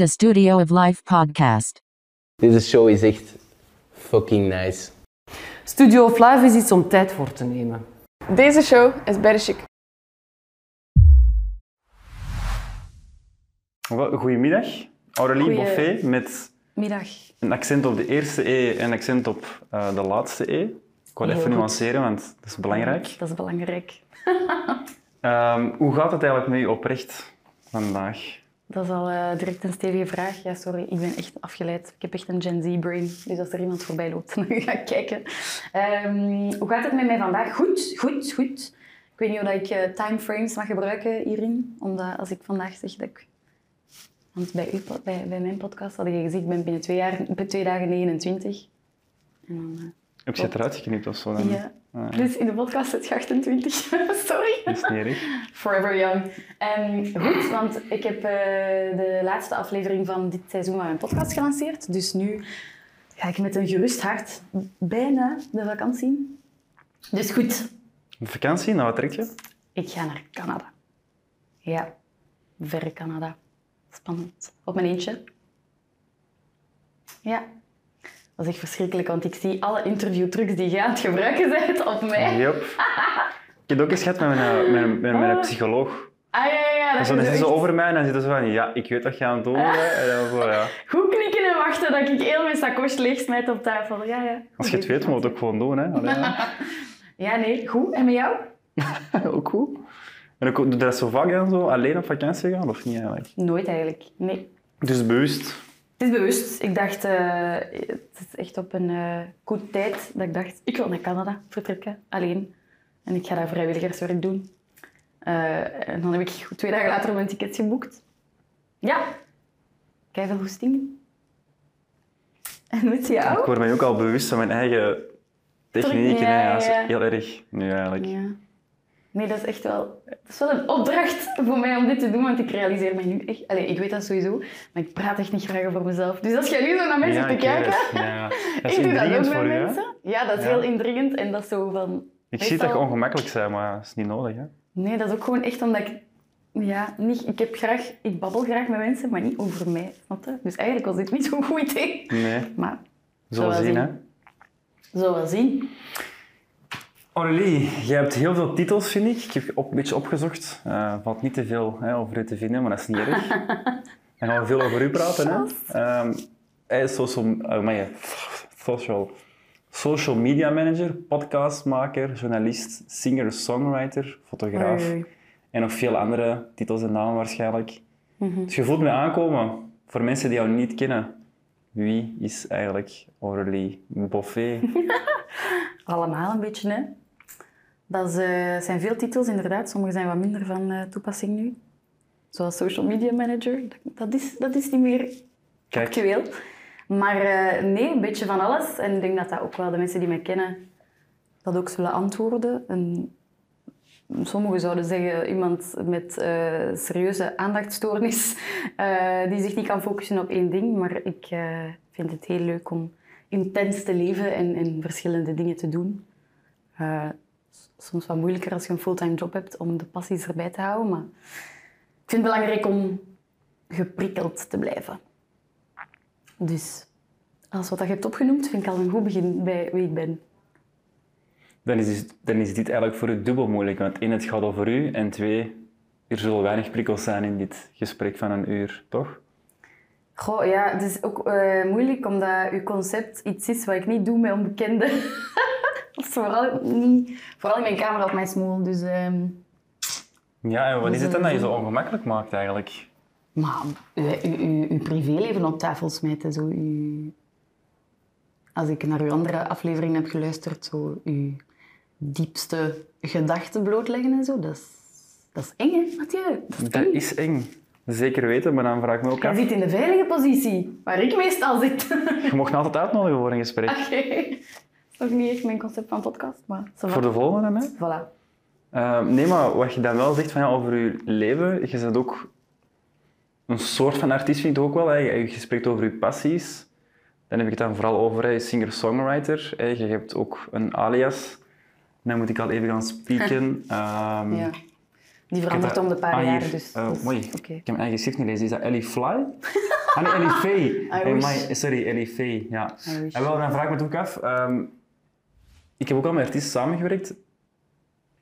de Studio of Life podcast. Deze show is echt fucking nice. Studio of Live is iets om tijd voor te nemen. Deze show is chic. Wel, Goedemiddag, Aurélie Goeie- Boffet met Middag. een accent op de eerste E en een accent op eh, de laatste E. Ik Heel even goed. nuanceren, want dat is belangrijk. Dat is belangrijk. Ehm, hoe gaat het eigenlijk met je oprecht vandaag? Dat is al eh, direct een stevige vraag. Ja, sorry, ik ben echt afgeleid. Ik heb echt een Gen Z-brain. Dus als er iemand voorbij loopt, dan ga ik kijken. Ehm, hoe gaat het met mij vandaag? Goed, goed, goed. Ik weet niet of ik eh, timeframes mag gebruiken hierin. Omdat als ik vandaag zeg dat ik... Want bij, bij, bij mijn podcast had je gezegd, ik ben binnen twee, jaar, binnen twee dagen 29. En dan... Heb je het eruit geknipt of zo? Dan? ja. Dus in de podcast zit je 28. sorry. Is niet erg. Forever Young. Ehm, goed, want ik heb eh, de laatste aflevering van dit seizoen van mijn podcast gelanceerd. Dus nu ga ik met een gerust hart bijna de vakantie. Dus goed, Op vakantie, naar wat trek je? ik ga naar Canada. Ja, verre Canada. Spannend. Op mijn eentje. Ja. Dat is echt verschrikkelijk, want ik zie alle interviewtrucs die je aan het gebruiken bent op mij. Yep. Ik heb ook eens gehad met mijn, eh, met mijn Oh. psycholoog. Ah ja, ja, ja. En Dat dan zit ze echt- over mij en dan zit ze zo van, ja, ik weet wat je aan het doen bent. En dan zo, ja. Goed knikken en wachten dat ik heel mijn sacoche leeg op tafel. Ja, ja. Als je het weet, moet je het ook gewoon doen. Hè. Allee, ja. Ja, nee. Goed. En met jou? ook goed. En ook, doe je dat zo vaak dan zo alleen op vakantie gaan, of niet eigenlijk? Nooit eigenlijk. Nee. Dus bewust. Het is bewust. Ik dacht, eh, het is echt op een eh goed tijd dat ik dacht, ik wil naar Canada vertrekken, alleen. En ik ga daar vrijwilligerswerk doen. Eh, en dan heb ik twee dagen later mijn tickets geboekt. Ja. Kijk veel hoesting. En is het Ik jou? word mij ook al bewust van mijn eigen technieken. Ja. Ja, ja. heel erg nu eigenlijk. Ja. Nee, dat is echt wel, dat is wel een opdracht voor mij om dit te doen, want ik realiseer mij nu echt... Allee, ik weet dat sowieso, maar ik praat echt niet graag over mezelf. Dus als jij nu zo naar mij zit te kijken... Ja. Dat is ik doe dat ook hè? mensen. Ja, dat is Ja. heel indringend en dat is zo van... Ik zie dat je ongemakkelijk bent, maar dat is niet nodig. Hè? Nee, dat is ook gewoon echt omdat ik... Ja, niet, ik heb graag... Ik babbel graag met mensen, maar niet over mij. Dus eigenlijk was dit niet zo'n goed idee. Nee, Maar, wel zien. Hè? wel zien. Aurélie, jij hebt heel veel titels, vind ik. Ik heb op, een beetje opgezocht. Er valt niet te veel hè, over u te vinden, maar dat is niet erg. Dan gaan we veel over u praten. Hè? Hij is social, amai, social, social media manager, podcastmaker, journalist, singer, songwriter, fotograaf. Oei. En nog veel andere titels en namen waarschijnlijk. Mhm. Dus je voelt me aankomen. Voor mensen die jou niet kennen, wie is eigenlijk Aurélie Boffet? Allemaal een beetje, hè. Dat is, eh, zijn veel titels, inderdaad. Sommige zijn wat minder van eh, toepassing nu. Zoals social media manager. Dat is, dat is niet meer Kijk, actueel. Maar eh, nee, een beetje van alles. En ik denk dat dat ook wel de mensen die mij kennen dat ook zullen antwoorden. En sommigen zouden zeggen iemand met serieuze aandachtstoornis die zich niet kan focussen op één ding. Maar ik vind het heel leuk om intens te leven en, en verschillende dingen te doen. Soms wat moeilijker als je een fulltime job hebt om de passies erbij te houden. Maar ik vind het belangrijk om geprikkeld te blijven. Dus alles wat je hebt opgenoemd, vind ik al een goed begin bij wie ik ben. dan is, dan is dit eigenlijk voor u dubbel moeilijk. Want één, het gaat over u. En twee, er zullen weinig prikkels zijn in dit gesprek van een uur, toch? Goh, ja, het is ook eh, moeilijk omdat uw concept iets is wat ik niet doe met onbekenden. Dat is vooral, niet, vooral in mijn kamer op mijn smoel. Dus, ehm, Ja, en wat is het dan dat je zo ongemakkelijk maakt eigenlijk? maar uw, uw, privéleven op tafel smijten. Zo, uw, als ik naar uw andere aflevering heb geluisterd, zo uw diepste gedachten blootleggen en zo, dat is, dat is eng, hè, Mathieu? Dat is Dat eng. is eng. Zeker weten, maar dan vraag ik me ook Jij af. zit in de veilige positie, waar ik meestal zit. Je mocht me altijd uitnodigen voor een gesprek. Oké. Dat is ook niet echt mijn concept van podcast, maar... Voor de volgende, hè? Voilà. Eh, nee, maar wat je dan wel zegt van, ja, over je leven, je bent ook een soort van artiest, vind ik ook wel. Hè. Je je spreekt over je passies. Dan heb ik het dan vooral over hè, singer-songwriter. hè. Je hebt ook een alias. Dan moet ik al even gaan spieken. Ehm, Ja. Die verandert om de paar jaar, dus... Is- mooi. Ik heb mijn eigen schrift niet gelezen. Is dat Ellie Fly? ah nee, Ellie Faye. Hey, wish. my- sorry, Ellie Faye. Ja. En wel, dan vraag ik me ook af. ehm, ik heb ook al met artiesten samengewerkt.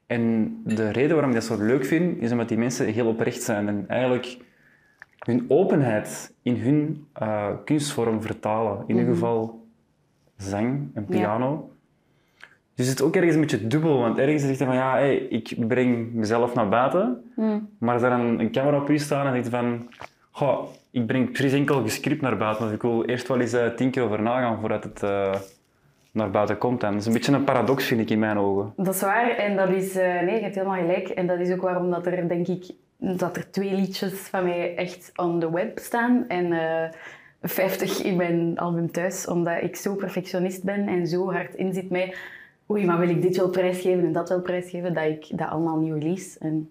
En de reden waarom ik dat zo leuk vind, is omdat die mensen heel oprecht zijn. En eigenlijk hun openheid in hun eh, kunstvorm vertalen. In ieder geval zang en piano. Dus het is ook ergens een beetje dubbel, want ergens zeg je van ja, hey, ik breng mezelf naar buiten, maar als er dan een camera op je staat en zeg je van goh, ik breng precies enkel gescript naar buiten, dus ik wil eerst wel eens eh, tien keer over nagaan voordat het eh, naar buiten komt. En dat is een beetje een paradox, vind ik, in mijn ogen. Dat is waar en dat is... eh, nee, je hebt helemaal gelijk. En dat is ook waarom dat er, denk ik, dat er twee liedjes van mij echt on the web staan. En eh 50 in mijn album thuis. Omdat ik zo perfectionist ben en zo hard in zit met... Oei, maar wil ik dit wel prijsgeven en dat wel prijsgeven? Dat ik dat allemaal niet release. En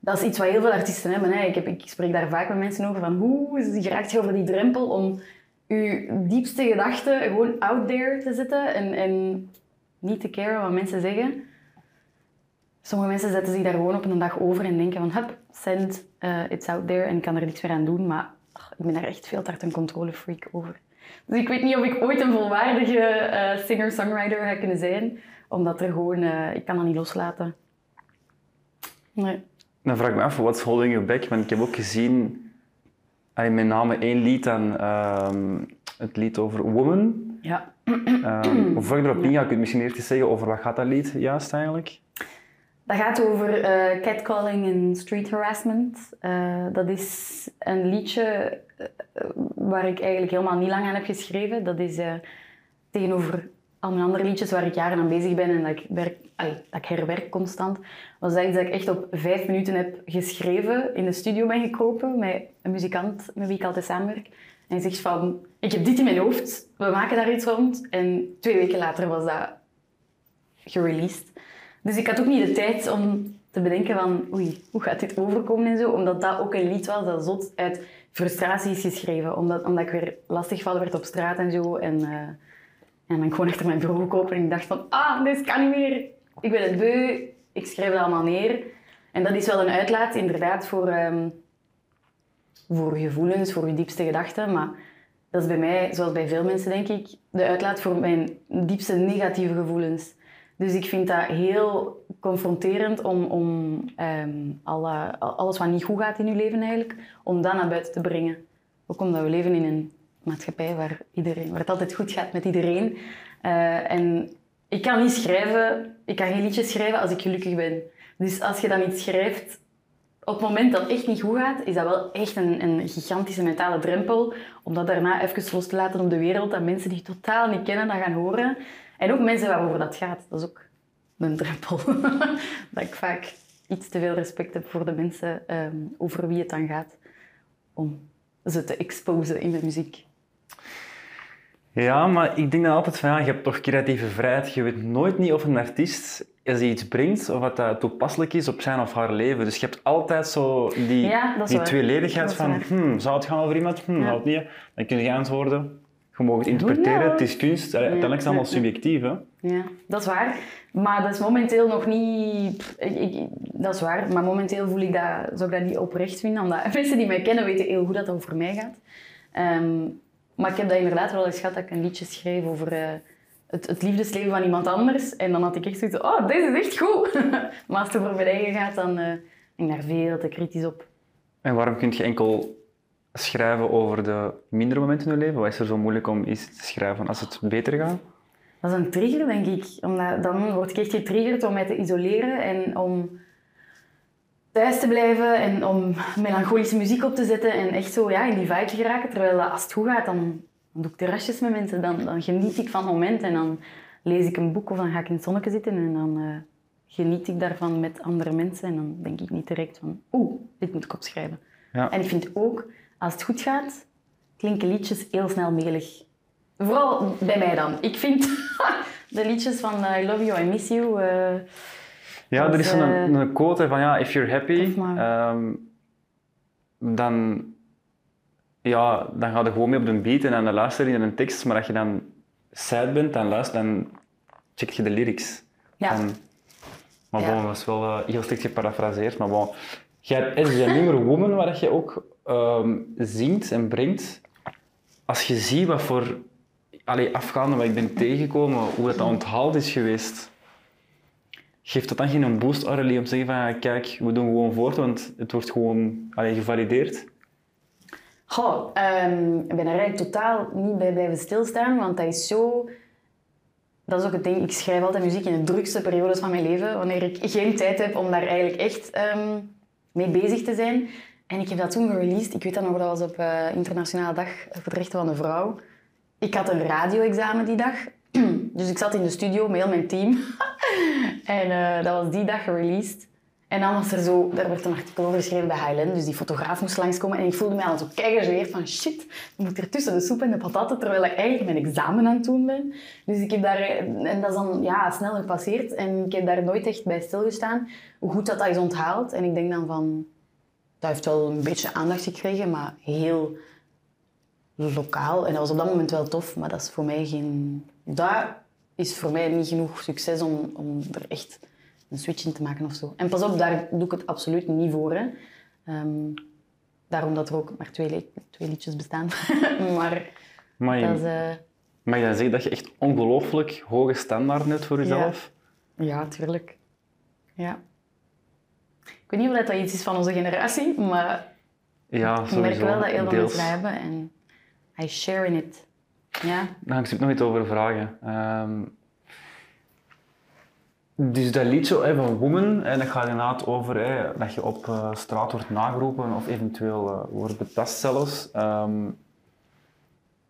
dat is iets wat heel veel artiesten hebben. Hè. Ik, heb, ik spreek daar vaak met mensen over. Van hoe geraakt je over die drempel om je diepste gedachten gewoon out there te zetten en, en niet te care wat mensen zeggen. Sommige mensen zetten zich daar gewoon op een dag over en denken van hup, send, eh, it's out there en ik kan er niks meer aan doen. Maar ik ben daar echt veel te hard een controlefreak over. Dus ik weet niet of ik ooit een volwaardige eh, singer-songwriter ga kunnen zijn, omdat er gewoon, eh, ik kan dat niet loslaten. Nee. Dan vraag ik me af, what's holding you back? Want ik heb ook gezien, eh, met name één lied dan, ehm, het lied over Woman. Ja. Um, voor ik erop inga, kun je misschien eerst eens zeggen over wat gaat dat lied juist eigenlijk? Dat gaat over eh, catcalling en street harassment. Eh, dat is een liedje eh, waar ik eigenlijk helemaal niet lang aan heb geschreven. Dat is tegenover al mijn andere liedjes waar ik jaren aan bezig ben en dat ik, werk, ik herwerk constant. Was dat iets dat ik echt op vijf minuten heb geschreven, in de studio ben met een muzikant met wie ik altijd samenwerk. En hij zegt van, ik heb dit in mijn hoofd, we maken daar iets rond. En twee weken later was dat gereleased. Dus ik had ook niet de tijd om te bedenken van oei, hoe gaat dit overkomen en zo. Omdat dat ook een lied was dat zot uit frustratie is geschreven. Omdat, omdat ik weer lastiggevallen werd op straat en zo. En, eh, en ik gewoon achter mijn bureau gekomen en ik dacht van ah, dit kan niet meer. Ik ben het beu. Ik schrijf dat allemaal neer. En dat is wel een uitlaat inderdaad voor, ehm, voor gevoelens, voor je diepste gedachten. Maar dat is bij mij, zoals bij veel mensen denk ik, de uitlaat voor mijn diepste negatieve gevoelens. Dus ik vind dat heel confronterend om, om ehm, alle, alles wat niet goed gaat in je leven eigenlijk, om dat naar buiten te brengen. Ook omdat we leven in een maatschappij waar, iedereen, waar het altijd goed gaat met iedereen. Eh, en ik kan niet schrijven, ik kan geen liedjes schrijven als ik gelukkig ben. Dus als je dan iets schrijft op het moment dat het echt niet goed gaat, is dat wel echt een, een gigantische mentale drempel. Om dat daarna even los te laten op de wereld. Dat mensen die je totaal niet kennen, dat gaan horen. En ook mensen waarover dat gaat. Dat is ook een drempel. dat ik vaak iets te veel respect heb voor de mensen ehm, over wie het dan gaat. Om ze te exposen in de muziek. Ja, maar ik denk dan altijd van ja, je hebt toch creatieve vrijheid. Je weet nooit niet of een artiest, als hij iets brengt, of wat dat toepasselijk is op zijn of haar leven. Dus je hebt altijd zo die, Ja, die waar. tweeledigheid van hmm, zou het gaan over iemand? Hmm, Ja. het niet? Dan kun je antwoorden. Je mag het interpreteren, Ja. het is kunst. Allee, Uiteindelijk is het allemaal subjectief. Hè? Ja, dat is waar. Maar dat is momenteel nog niet... Ik, ik- dat is waar, maar momenteel voel ik dat, zou ik dat niet oprecht vinden. Omdat mensen die mij kennen weten heel goed dat het over mij gaat. Ehm, maar ik heb dat inderdaad wel eens gehad dat ik een liedje schreef over eh, het, het liefdesleven van iemand anders. En dan had ik echt zoiets oh, dit is echt goed. maar als het over mijn eigen gaat, dan eh, ben ik daar veel te kritisch op. En waarom kun je enkel schrijven over de mindere momenten in je leven? Wat is er zo moeilijk om iets te schrijven als het beter gaat? Dat is een trigger, denk ik. Omdat dan word ik echt getriggerd om mij te isoleren en om thuis te blijven en om melancholische muziek op te zetten en echt zo ja, in die vibe te geraken. Terwijl als het goed gaat, dan, dan doe ik terrasjes met mensen. Dan, dan geniet ik van het moment en dan lees ik een boek of dan ga ik in het zonnetje zitten en dan eh, geniet ik daarvan met andere mensen. En dan denk ik niet direct van, oeh, dit moet ik opschrijven. Ja. En ik vind ook, als het goed gaat, klinken liedjes heel snel melig. Vooral bij mij dan. Ik vind de liedjes van eh, I Love You, I Miss You... eh, Ja, er is, eh, een quote van ja, if you're happy, ehm, dan, ja, dan ga je gewoon mee op de beat en dan luister je naar een tekst. Maar als je dan sad bent, dan luister, dan check je de lyrics. Ja. Maar Ja. bon, dat is wel heel slecht geparafraseerd. Maar bon, jij is een nummer Woman waar je ook ehm, zingt en brengt. Als je ziet wat voor allee, afgaande wat ik ben tegengekomen, hoe dat onthaald is geweest, geeft dat dan geen boost, Aurélie, om zeggen van kijk, we doen gewoon voort, want het wordt gewoon allee, gevalideerd? Goh, ehm, ik ben er eigenlijk totaal niet bij blijven stilstaan, want dat is zo... Dat is ook het ding, ik schrijf altijd muziek in de drukste periodes van mijn leven, wanneer ik geen tijd heb om daar eigenlijk echt ehm, mee bezig te zijn. En ik heb dat toen gereleased, ik weet dat nog, dat was op eh, Internationale Dag voor de Rechten van de Vrouw. Ik had een radio-examen die dag, dus ik zat in de studio met heel mijn team. en eh, dat was die dag gereleased. En dan was er zo, daar werd een artikel over geschreven bij Highland, dus die fotograaf moest langskomen. En ik voelde mij al zo keigegeneerd van shit, ik moet er tussen de soep en de patatten, terwijl ik eigenlijk mijn examen aan het doen ben. Dus ik heb daar, en dat is dan ja, snel gepasseerd. En ik heb daar nooit echt bij stilgestaan, hoe goed dat, dat is onthaald. En ik denk dan van, dat heeft wel een beetje aandacht gekregen, maar heel lokaal. En dat was op dat moment wel tof, maar dat is voor mij geen... Dat is voor mij niet genoeg succes om, om er echt een switch in te maken of zo. En pas op, daar doe ik het absoluut niet voor. Hè. Ehm, daarom dat er ook maar twee, li- twee liedjes bestaan. maar Maar dat is... je, eh, mag je dan zeggen dat je echt ongelooflijk hoge standaarden hebt voor jezelf? ja, tuurlijk. Ja. Ik weet niet of dat iets is van onze generatie, maar Ja, ik merk wel dat heel veel mensen dat hebben. En I share in it. Ja. Ga ik nog iets over vragen. Ehm, dus dat liedje hè, van Woman, hè, dat gaat inderdaad over dat je op eh, straat wordt nageroepen of eventueel eh, wordt betast zelfs. Ehm,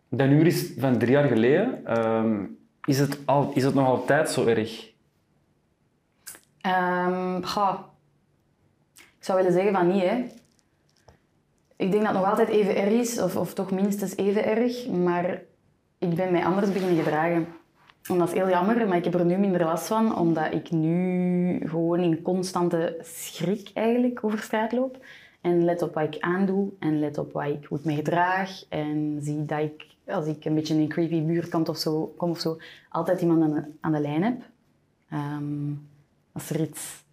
dat nummer is van drie jaar geleden. Ehm, is, het al, is het nog altijd zo erg? Ehm, goh. Ik zou willen zeggen van niet, hè. Ik denk dat het nog altijd even erg is, of, of toch minstens even erg, maar ik ben mij anders beginnen gedragen. En dat is heel jammer, maar ik heb er nu minder last van, omdat ik nu gewoon in constante schrik eigenlijk over straat loop. En let op wat ik aandoe en let op wat ik, hoe ik me gedraag. En zie dat ik, als ik een beetje in een creepy buurtkant of zo kom of zo, altijd iemand aan de, aan de lijn heb. Ehm, als er iets...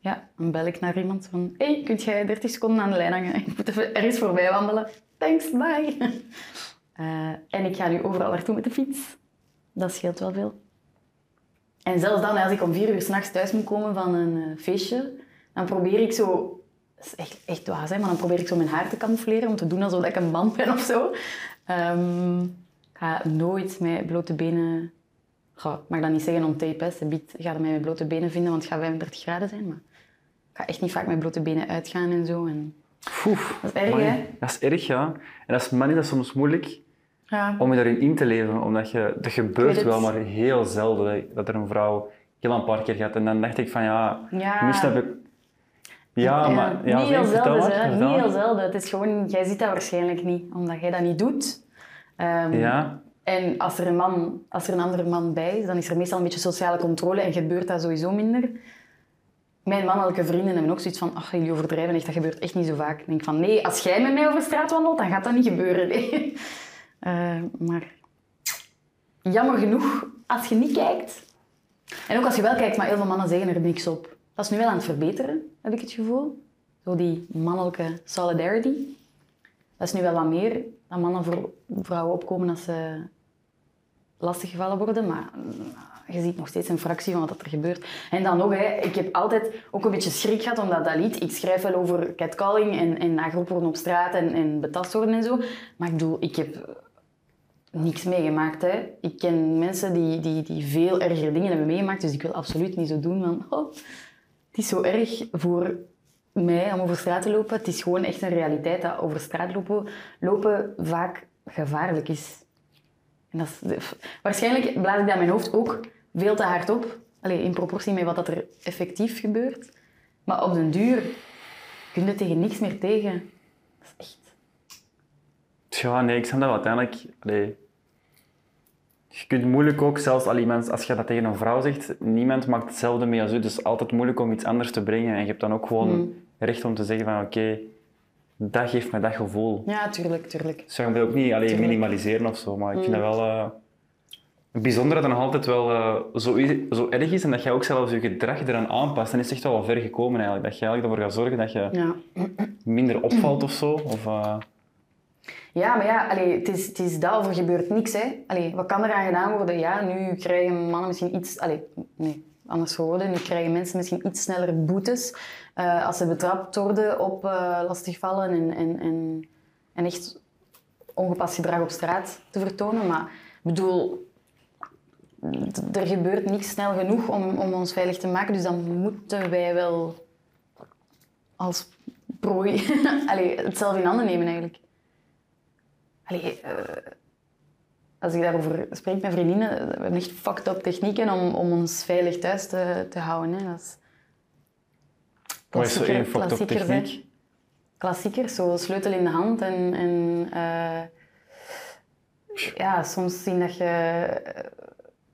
Ja, dan bel ik naar iemand van... hey, kunt jij 30 seconden aan de lijn hangen? Ik moet even ergens voorbij wandelen. Thanks, bye. Eh, en ik ga nu overal naartoe met de fiets. Dat scheelt wel veel. En zelfs dan, als ik om vier uur s'nachts thuis moet komen van een eh, feestje, dan probeer ik zo... Dat is echt, echt dwaas, hè, maar dan probeer ik zo mijn haar te camoufleren om te doen alsof ik een man ben of zo. Ehm, ik ga nooit met blote benen... Goh, ik mag dat niet zeggen on tape, hè. Subiet gaat mij met blote benen vinden, want het gaat 35 graden zijn. Maar ik ga echt niet vaak met blote benen uitgaan en zo. En... Oef, Dat is erg, hè? Dat is erg, ja. En als man is dat soms moeilijk Ja. om je daarin in te leven, omdat je, dat gebeurt het. wel, maar heel zelden dat- er een vrouw heel een paar keer gaat. En dan dacht ik van ja, Ja. nu snap ik... Ja, maar... Ja, niet heel zelden, maar, Niet heel zelden. Het is gewoon, jij ziet dat waarschijnlijk niet, omdat jij dat niet doet. Ehm, Ja, En als er, een man, als er een andere man bij is, dan is er meestal een beetje sociale controle en gebeurt dat sowieso minder. Mijn mannelijke vrienden hebben ook zoiets van, ach, jullie overdrijven echt, dat gebeurt echt niet zo vaak. Ik denk van, nee, als jij met mij over straat wandelt, dan gaat dat niet gebeuren. nee. Eh, maar jammer genoeg, als je niet kijkt, en ook als je wel kijkt, maar heel veel mannen zeggen er niks op. Dat is nu wel aan het verbeteren, heb ik het gevoel. Zo die mannelijke solidarity. Dat is nu wel wat meer, dat mannen voor vrouwen opkomen als ze lastiggevallen worden, maar mm, je ziet nog steeds een fractie van wat er gebeurt. En dan nog, hè, ik heb altijd ook een beetje schrik gehad, omdat dat lied, ik schrijf wel over catcalling en, en worden op straat en, en betast worden en zo, maar ik bedoel, ik heb niks meegemaakt. Hè. Ik ken mensen die, die, die veel ergere dingen hebben meegemaakt, dus ik wil absoluut niet zo doen van, oh, het is zo erg voor mij om over straat te lopen. Het is gewoon echt een realiteit dat over straat lopen, lopen vaak gevaarlijk is. En dat waarschijnlijk blaas ik dat in mijn hoofd ook veel te hard op. Allee, in proportie met wat dat er effectief gebeurt. Maar op den duur kun je tegen niks meer tegen. Dat is echt... ja, nee, ik snap dat uiteindelijk... je kunt moeilijk ook, zelfs als je dat tegen een vrouw zegt, niemand maakt hetzelfde mee als u. Dus het is altijd moeilijk om iets anders te brengen. En je hebt dan ook gewoon Mm. recht om te zeggen van oké, dat geeft me dat gevoel. Ja, tuurlijk, tuurlijk. Dus je moet ook niet alleen minimaliseren of zo, maar ik vind Mm. dat wel... eh, het bijzondere dat nog altijd wel eh, zo, zo erg is en dat jij ook zelfs je gedrag eraan aanpast, dan is het echt wel ver gekomen eigenlijk. Dat je eigenlijk ervoor gaat zorgen dat je Ja. minder opvalt of zo. Of, eh, Ja, maar ja, allee, het, is, het is dat er gebeurt niks. Hè. Allee, wat kan eraan gedaan worden? Ja, nu krijgen mannen misschien iets... Allee, nee, anders geworden. Nu krijgen mensen misschien iets sneller boetes eh, als ze betrapt worden op eh, lastigvallen en, en, en, en echt ongepast gedrag op straat te vertonen. Maar ik bedoel, er gebeurt niks snel genoeg om, om ons veilig te maken. Dus dan moeten wij wel als prooi allee, het zelf in handen nemen eigenlijk. Allee, eh, als ik daarover spreek met vriendinnen, we hebben echt fucked up technieken om, om ons veilig thuis te, te houden. Hè. Dat is één fucked up hè. techniek? Klassiekers, zo sleutel in de hand en... en eh, ja, soms zien dat je...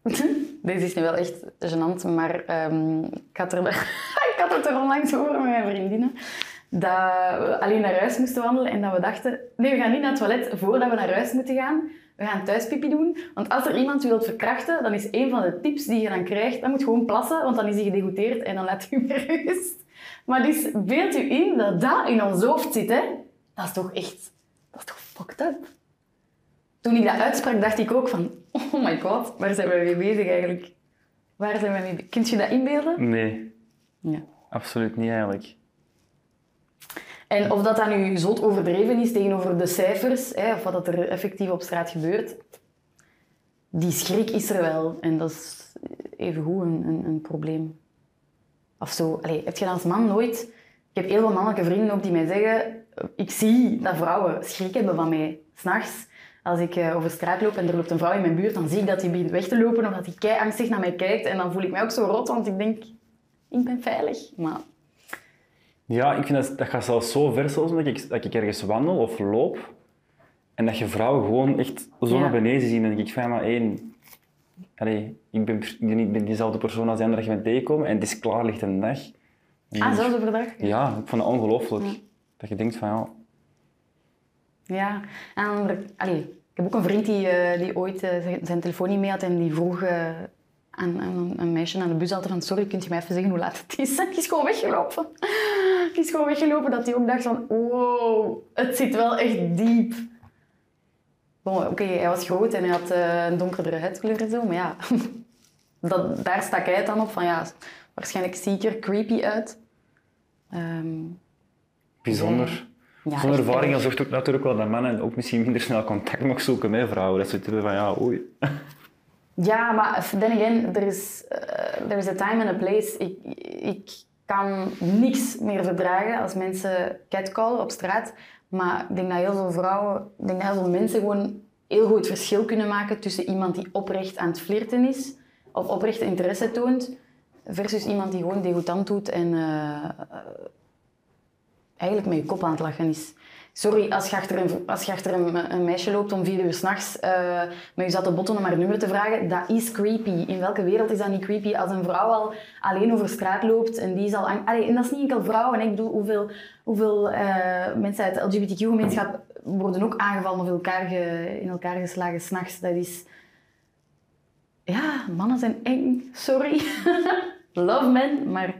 Deze is nu wel echt gênant, maar ehm, ik, had er, ik had het er onlangs over met mijn vriendinnen. Dat we alleen naar huis moesten wandelen en dat we dachten... Nee, we gaan niet naar het toilet voordat we naar huis moeten gaan. We gaan thuis pipi doen. Want als er iemand je wilt verkrachten, dan is een van de tips die je dan krijgt... Dan moet je gewoon plassen, want dan is hij gedegoûteerd en dan laat je meer rust. Maar dus beeld u in dat dat in ons hoofd zit, hè. Dat is toch echt... Dat is toch fucked up? Toen ik dat uitsprak, dacht ik ook van... Oh my god, waar zijn we mee bezig eigenlijk? Waar zijn we mee bezig? Kunt je dat inbeelden? Nee, Ja. absoluut niet eigenlijk. En of dat dan nu zot overdreven is tegenover de cijfers, hè, of wat dat er effectief op straat gebeurt, die schrik is er wel. En dat is evengoed een, een, een probleem. Of zo. Allee, heb je als man nooit... Ik heb heel veel mannelijke vrienden ook die mij zeggen... Ik zie dat vrouwen schrik hebben van mij. S'nachts, als ik eh, over straat loop en er loopt een vrouw in mijn buurt, dan zie ik dat die begint weg te lopen of dat die kei angstig naar mij kijkt. En dan voel ik mij ook zo rot, want ik denk... Ik ben veilig. Maar Ja, ik vind dat, dat gaat zelfs zo ver soms dat ik, dat ik ergens wandel of loop en dat je vrouwen gewoon echt zo Ja. naar beneden zien. En dan denk ik van, ja, maar één, allee, ik, ben, niet ben diezelfde persoon als die andere dat je bent tegenkomen en het is klaar, ligt een dag. En ah, zelfs overdag? Ja, ik vond het ongelooflijk. Dat je denkt van, ja, Ja, en allee, ik heb ook een vriend die, eh, die ooit eh, zijn, zijn telefoon niet mee had en die vroeg eh, aan een meisje aan de bus altijd van sorry, kunt je mij even zeggen hoe laat het is? Die is gewoon weggelopen. Die is gewoon weggelopen dat hij ook dacht van wow, het zit wel echt diep. Bon, Oké, hij was groot en hij had eh, een donkerdere huidskleur en zo, maar ja, dat, daar stak hij dan op van ja, waarschijnlijk zie ik er creepy uit. Ehm, bijzonder. ja, Zo'n ervaring zorgt ook natuurlijk wel dat mannen ook misschien minder snel contact nog zoeken met vrouwen. Dat ze hebben van, ja, oei. Ja, maar then again, er is, eh, er is a time and a place. Ik, ik kan niks meer verdragen als mensen catcallen op straat. Maar ik denk dat heel veel vrouwen, ik denk dat heel veel mensen gewoon heel goed het verschil kunnen maken tussen iemand die oprecht aan het flirten is, of oprecht interesse toont, versus iemand die gewoon degoutant doet en eh, eigenlijk met je kop aan het lachen is. Sorry, als je achter een, als een, meisje loopt om vier uur s'nachts uh, met je zatte botten om haar nummer te vragen, dat is creepy. In welke wereld is dat niet creepy? Als een vrouw al alleen over straat loopt en die is al... Allee, en dat is niet enkel vrouwen. Ik bedoel, hoeveel, hoeveel eh, mensen uit de LGBTQ-gemeenschap worden ook aangevallen of elkaar ge- in elkaar geslagen s'nachts. Dat is... Ja, mannen zijn eng. Sorry. Love men, maar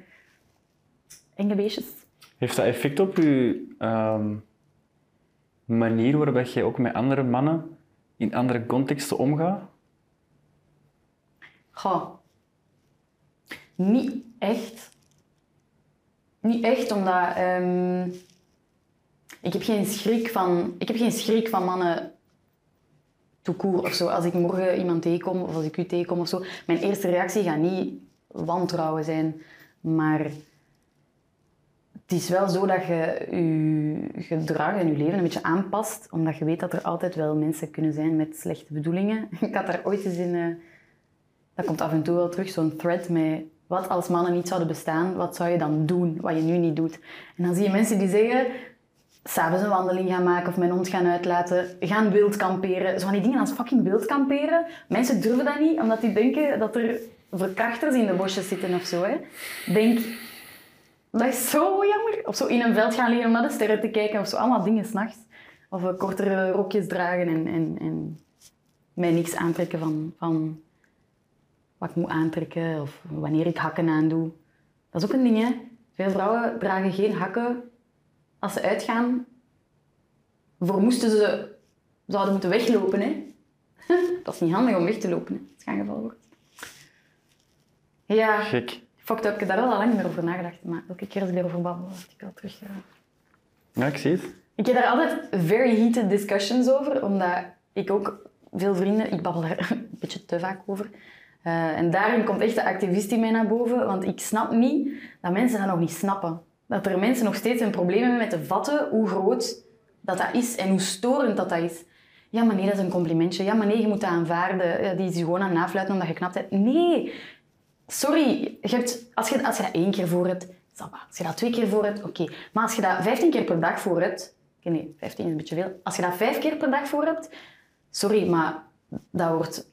enge beestjes. Heeft dat effect op je ehm, manier waarop je ook met andere mannen in andere contexten omgaat? Goh. Niet echt. Niet echt, omdat ehm, ik heb geen schrik van, ik heb geen schrik van mannen court of zo. Als ik morgen iemand tegenkom of als ik u tegenkom of zo, mijn eerste reactie gaat niet wantrouwen zijn, maar het is wel zo dat je je gedrag en je leven een beetje aanpast, omdat je weet dat er altijd wel mensen kunnen zijn met slechte bedoelingen. Ik had daar ooit eens in, eh, dat komt af en toe wel terug, zo'n thread met wat als mannen niet zouden bestaan, wat zou je dan doen, wat je nu niet doet. En dan zie je mensen die zeggen, s'avonds een wandeling gaan maken of mijn hond gaan uitlaten, gaan wild kamperen. Zo van die dingen als fucking wild kamperen. Mensen durven dat niet, omdat die denken dat er verkrachters in de bosjes zitten of zo. Hè. Denk, dat is zo jammer. Of zo in een veld gaan liggen om naar de sterren te kijken of zo. Allemaal dingen s'nachts. Of eh, kortere rokjes dragen en, en, en mij niks aantrekken van, van wat ik moet aantrekken of wanneer ik hakken aandoe. Dat is ook een ding, hè. Veel vrouwen dragen geen hakken als ze uitgaan. Voor moesten ze zouden moeten weglopen, hè. dat is niet handig om weg te lopen, hè, als je aangevallen wordt. Ja, Gek. Fucked up. Ik heb daar wel al lang meer over nagedacht, maar elke keer als ik erover babbel, word ik al terug... Ja, ik zie het. ik heb daar altijd very heated discussions over, omdat ik ook veel vrienden, ik babbel daar een beetje te vaak over. Eh, en daarin komt echt de activist in mij naar boven, want ik snap niet dat mensen dat nog niet snappen. Dat er mensen nog steeds een probleem hebben met te vatten hoe groot dat, dat is en hoe storend dat, dat is. Ja, maar nee, dat is een complimentje. Ja, maar nee, je moet dat aanvaarden. Ja, die is je gewoon aan het nafluiten omdat je knap bent. Nee, sorry. Hebt, als, je, als dat één keer voor hebt. Als je dat twee keer voor hebt, oké. Maar als je dat vijftien keer per dag voor hebt... nee, vijftien is een beetje veel. Als je dat vijf keer per dag voor hebt... Sorry, maar dat wordt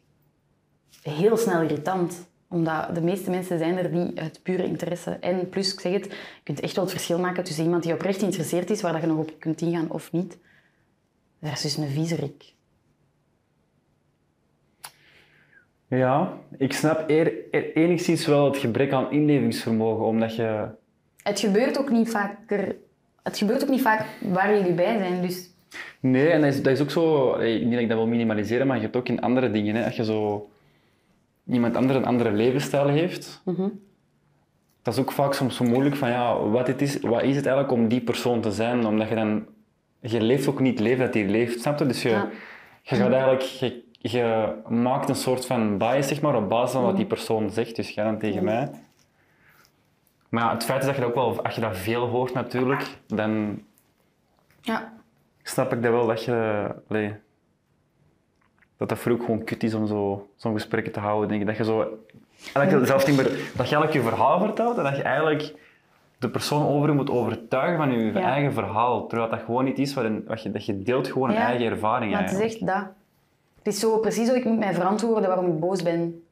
heel snel irritant. Omdat de meeste mensen zijn er niet uit pure interesse. En plus, ik zeg het, je kunt echt wel het verschil maken tussen iemand die oprecht geïnteresseerd is, waar je nog op kunt ingaan of niet, versus een viezerik. Ja, ik snap eer, enigszins wel het gebrek aan inlevingsvermogen, omdat je... Het gebeurt ook niet vaker... Het gebeurt ook niet vaak waar jullie bij zijn, dus... Nee, en dat is, dat is ook zo... Niet dat ik dat wil minimaliseren, maar je hebt ook in andere dingen. Hè, als je zo... Iemand ander een andere levensstijl heeft, dat is ook vaak soms zo moeilijk van ja, wat, het is, wat is het eigenlijk om die persoon te zijn? Omdat je dan... Je leeft ook niet het leven dat hij leeft, snap je? Dus je, Ja. je gaat eigenlijk... Je, je maakt een soort van bias, zeg maar, op basis van wat die persoon zegt. Dus jij dan tegen mij. Maar ja, het feit is dat je dat ook wel... Als je dat veel hoort natuurlijk, dan Ja. snap ik dat wel dat je... allee, dat dat voor ook gewoon kut is om zo- zo'n gesprekken te houden. Denk ik. Dat je zo... Eigenlijk zelfs niet meer... Dat je eigenlijk je verhaal vertelt en dat je eigenlijk de persoon over moet overtuigen van je Ja. eigen verhaal. Terwijl dat gewoon niet is wat, een, wat je... Dat je deelt gewoon een Ja, eigen ervaring Maar het is echt dat. Het is zo precies zo, ik moet mij verantwoorden waarom ik boos ben.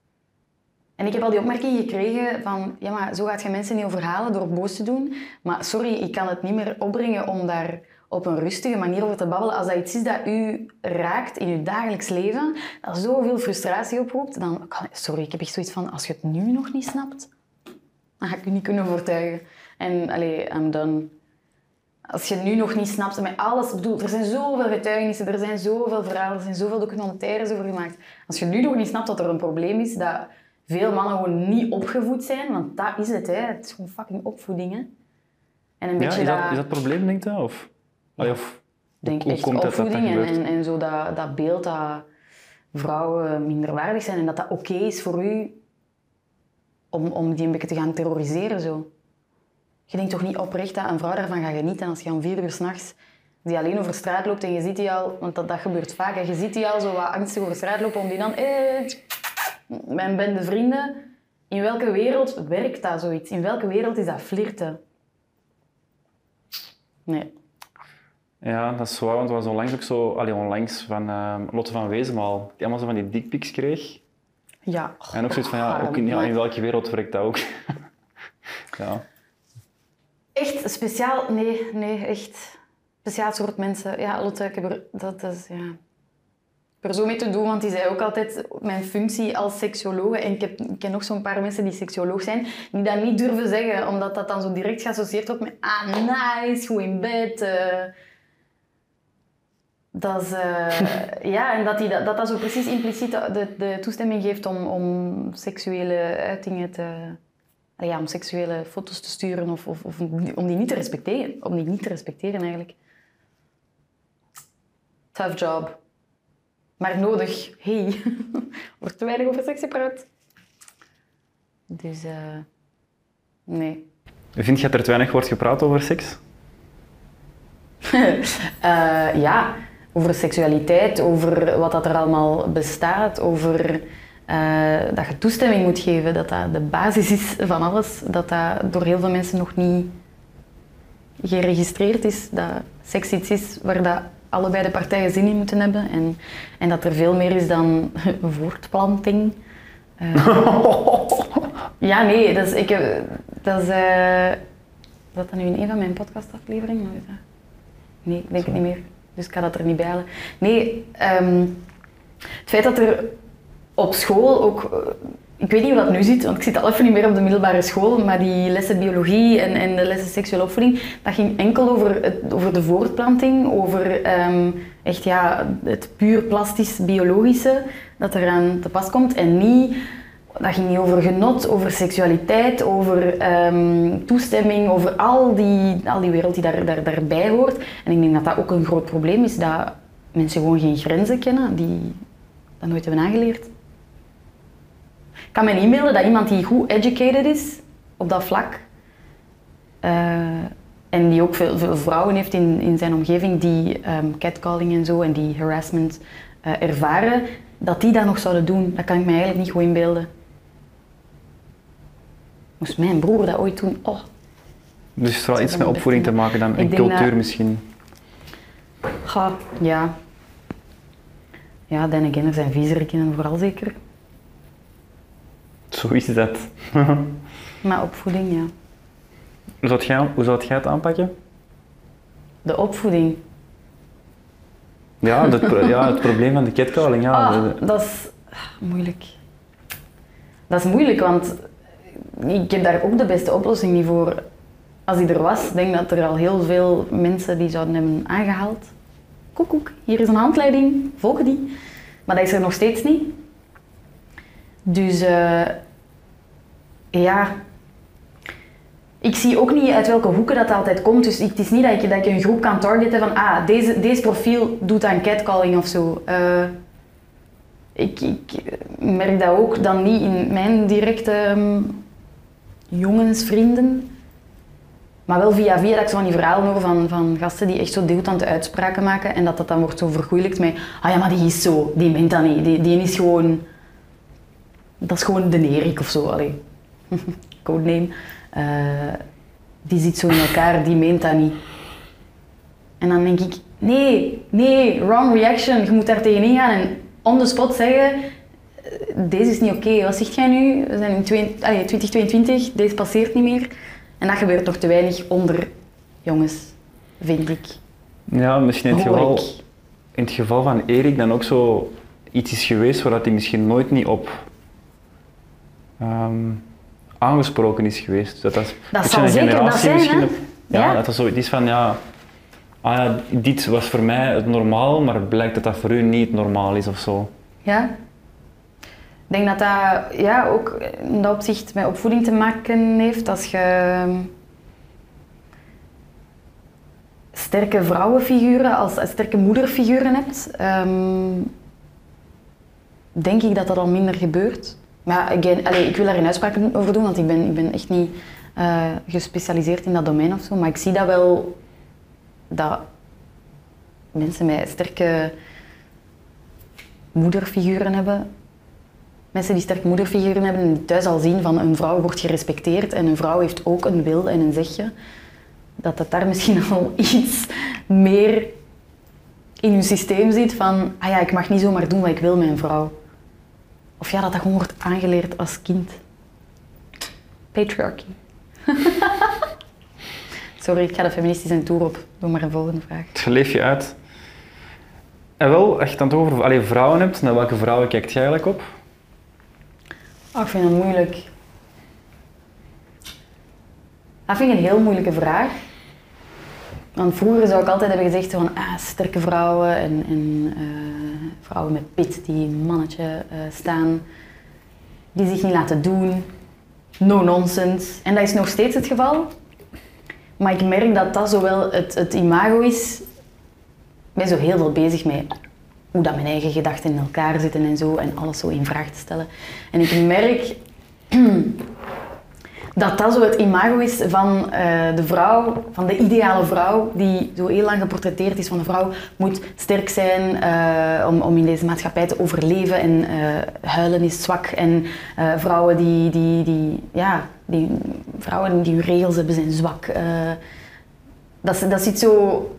En ik heb al die opmerking gekregen van, ja, maar zo gaat je mensen niet overhalen door boos te doen. Maar sorry, ik kan het niet meer opbrengen om daar op een rustige manier over te babbelen. Als dat iets is dat u raakt in uw dagelijks leven, dat zoveel frustratie oproept, dan sorry, ik heb echt zoiets van, als je het nu nog niet snapt, dan ga ik u niet kunnen overtuigen. En, allee, I'm done. Als je nu nog niet snapt met alles, bedoel, er zijn zoveel getuigenissen, er zijn zoveel verhalen, er zijn zoveel documentaires over gemaakt. Als je nu nog niet snapt dat er een probleem is, dat veel mannen gewoon niet opgevoed zijn, want dat is het, hè. het is gewoon fucking opvoeding. Hè. En een Ja, beetje is dat, dat, is dat het probleem, denk je? Of, Allee, of denk hoe echt komt het dat dat opvoeding en, en zo dat, dat beeld dat vrouwen minderwaardig zijn en dat dat oké is voor u om, om die een beetje te gaan terroriseren. Zo. Je denkt toch niet oprecht dat een vrouw daarvan gaat genieten als je om vier uur s'nachts die alleen over straat loopt en je ziet die al, want dat, dat gebeurt vaak, hè, je ziet die al zo wat angstig over straat lopen om die dan, eh, mijn bende vrienden. In welke wereld werkt dat zoiets? In welke wereld is dat flirten? Nee. Ja, dat is waar, want het was onlangs ook zo, allee, onlangs van ehm, Lotte van Wezenmaal, die allemaal zo van die dickpics kreeg. Ja. En ook zoiets van, ja, ook in, ja, in welke wereld werkt dat ook? ja. Echt speciaal? Nee, nee, echt. Speciaal soort mensen. Ja, Lotte, ik heb er, dat is, ja. Ik zo mee te doen, want die zei ook altijd mijn functie als seksoloog. En ik, heb, ik ken nog zo'n paar mensen die seksoloog zijn, die dat niet durven zeggen, omdat dat dan zo direct geassocieerd wordt met ah, nice, goed in bed. eh. Dat is, eh, ja, en dat, die, dat, dat dat zo precies impliciet de, de toestemming geeft om, om seksuele uitingen te... Ja, om seksuele foto's te sturen of, of, of om die niet te respecteren. Om die niet te respecteren eigenlijk. Tough job. Maar nodig. Hey. Wordt te weinig over seks gepraat. Dus, eh nee. Vind je dat er te weinig wordt gepraat over seks? Eh, ja, over seksualiteit, over wat dat er allemaal bestaat, over eh, dat je toestemming moet geven, dat dat de basis is van alles, dat dat door heel veel mensen nog niet geregistreerd is, dat seks iets is waar dat allebei de partijen zin in moeten hebben en, en dat er veel meer is dan voortplanting. Eh, ja, nee, dat is, ik, dat is, eh, dat dan nu in een van mijn podcastafleveringen? Nee, ik denk het niet meer. Dus ik ga dat er niet bij halen. Nee, ehm, het feit dat er op school ook eh, ik weet niet hoe dat nu zit, want ik zit al even niet meer op de middelbare school, maar die lessen biologie en, en de lessen seksuele opvoeding, dat ging enkel over, het, over de voortplanting, over ehm, echt ja, het puur plastisch-biologische dat eraan te pas komt en niet... Dat ging niet over genot, over seksualiteit, over ehm, toestemming, over al die, al die wereld die daar, daar, daarbij hoort. En ik denk dat dat ook een groot probleem is, dat mensen gewoon geen grenzen kennen, die dat nooit hebben aangeleerd. Ik kan me inbeelden dat iemand die goed educated is op dat vlak, eh, en die ook veel, veel vrouwen heeft in, in zijn omgeving die ehm, catcalling en zo en die harassment eh, ervaren, dat die dat nog zouden doen, dat kan ik me eigenlijk niet goed inbeelden. Moest mijn broer dat ooit doen? Oh, Dus het wel iets met opvoeding te maken dan, en cultuur dat- misschien. ga, ja. Ja, dan again, er zijn viezeriken vooral zeker. Zo is dat. Maar opvoeding, ja. Hoe zou jij, hoe zou jij het aanpakken? De opvoeding. Ja, het, ja, het probleem van de catcalling. Ja, Ah, dat is moeilijk. Dat is moeilijk, want ik heb daar ook de beste oplossing niet voor. Als die er was, denk ik dat er al heel veel mensen die zouden hebben aangehaald. Koek, koek, hier is een handleiding, volg die. Maar dat is er nog steeds niet. Dus eh, ja, ik zie ook niet uit welke hoeken dat altijd komt. Dus het is niet dat ik, dat ik een groep kan targeten van ah, deze, deze profiel doet aan catcalling of zo. Eh, ik, ik merk dat ook dan niet in mijn directe ehm, jongensvrienden. Maar wel via via dat ik zo van die verhalen hoor van, van gasten die echt zo degoutante uitspraken maken. En dat dat dan wordt zo vergoeilijkt met ah ja, maar die is zo, die meent dat niet. Die, die is gewoon... Dat is gewoon de Nerik of zo. Allee. Codename. Eh, die zit zo in elkaar, die meent dat niet. En dan denk ik, nee, nee, wrong reaction. Je moet daar tegenin gaan en on the spot zeggen, eh, deze is niet oké. Wat zeg jij nu? We zijn in twee- allee, 2022, deze passeert niet meer. En dat gebeurt nog te weinig onder jongens, vind ik. ja, misschien in het, geval, in het geval van Erik dan ook zo iets is geweest waar hij misschien nooit niet op ehm, aangesproken is geweest. Dat dat, Dat zal een zeker dat generatie zijn, misschien op- ja, Ja. dat er zoiets is van ja, ah ja, dit was voor mij het normaal, maar het blijkt dat dat voor u niet normaal is of zo. Ja. Ik denk dat dat ja, ook in dat opzicht met opvoeding te maken heeft. Als je ehm, sterke vrouwenfiguren, als als sterke moederfiguren hebt, ehm, denk ik dat dat al minder gebeurt. Maar again, ik wil daar geen uitspraken over doen, want ik ben, ik ben echt niet eh, gespecialiseerd in dat domein of zo. Maar ik zie dat wel, dat mensen met sterke moederfiguren hebben. Mensen die sterke moederfiguren hebben en die thuis al zien van een vrouw wordt gerespecteerd en een vrouw heeft ook een wil en een zegje. Dat dat daar misschien al iets meer in hun systeem zit van, ah ja, ik mag niet zomaar doen wat ik wil met een vrouw. Of ja, dat dat gewoon wordt aangeleerd als kind. Patriarchy. Sorry, ik ga de feministische tour op. Doe maar een volgende vraag. Het leef je uit. En wel, als je het dan toch over allee, vrouwen hebt, naar welke vrouwen kijkt jij eigenlijk op? Oh, ik vind dat moeilijk. Dat vind ik een heel moeilijke vraag. Want vroeger zou ik altijd hebben gezegd van ah, sterke vrouwen en, en eh, vrouwen met pit die een mannetje eh, staan, die zich niet laten doen, no nonsense. En dat is nog steeds het geval. Maar ik merk dat dat zowel het, het imago is. Ik ben zo heel veel bezig met hoe dat mijn eigen gedachten in elkaar zitten en zo en alles zo in vraag te stellen. En ik merk dat dat zo het imago is van eh, de vrouw, van de ideale vrouw, die zo heel lang geportretteerd is van de vrouw, moet sterk zijn eh, om, om in deze maatschappij te overleven en eh, huilen is zwak en vrouwen die, die, die, ja, die, vrouwen die regels hebben zijn zwak. Dat, dat zit zo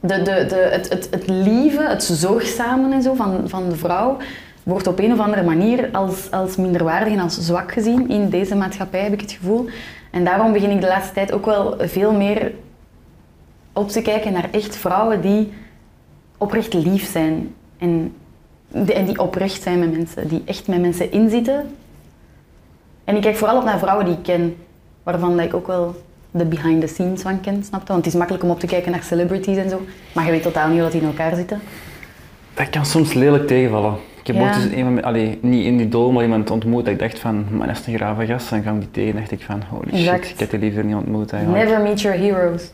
de, de, de, het, het, het lieve, het zorgzame en zo van, van de vrouw wordt op een of andere manier als, als minderwaardig en als zwak gezien in deze maatschappij, heb ik het gevoel. En daarom begin ik de laatste tijd ook wel veel meer op te kijken naar echt vrouwen die oprecht lief zijn. En die, oprecht zijn met mensen, die echt met mensen inzitten. En ik kijk vooral op naar vrouwen die ik ken, waarvan ik ook wel de behind the scenes van ken, snap je? Want het is makkelijk om op te kijken naar celebrities en zo, maar je weet totaal niet hoe die in elkaar zitten. Dat kan soms lelijk tegenvallen. Ik heb Ja. eens iemand, allee, niet in die doel, maar iemand ontmoet dat ik dacht van, dat is een grave gast. Dan kwam ik die tegen dacht ik van, holy Exact. shit, ik heb die liever niet ontmoet eigenlijk. Never meet your heroes.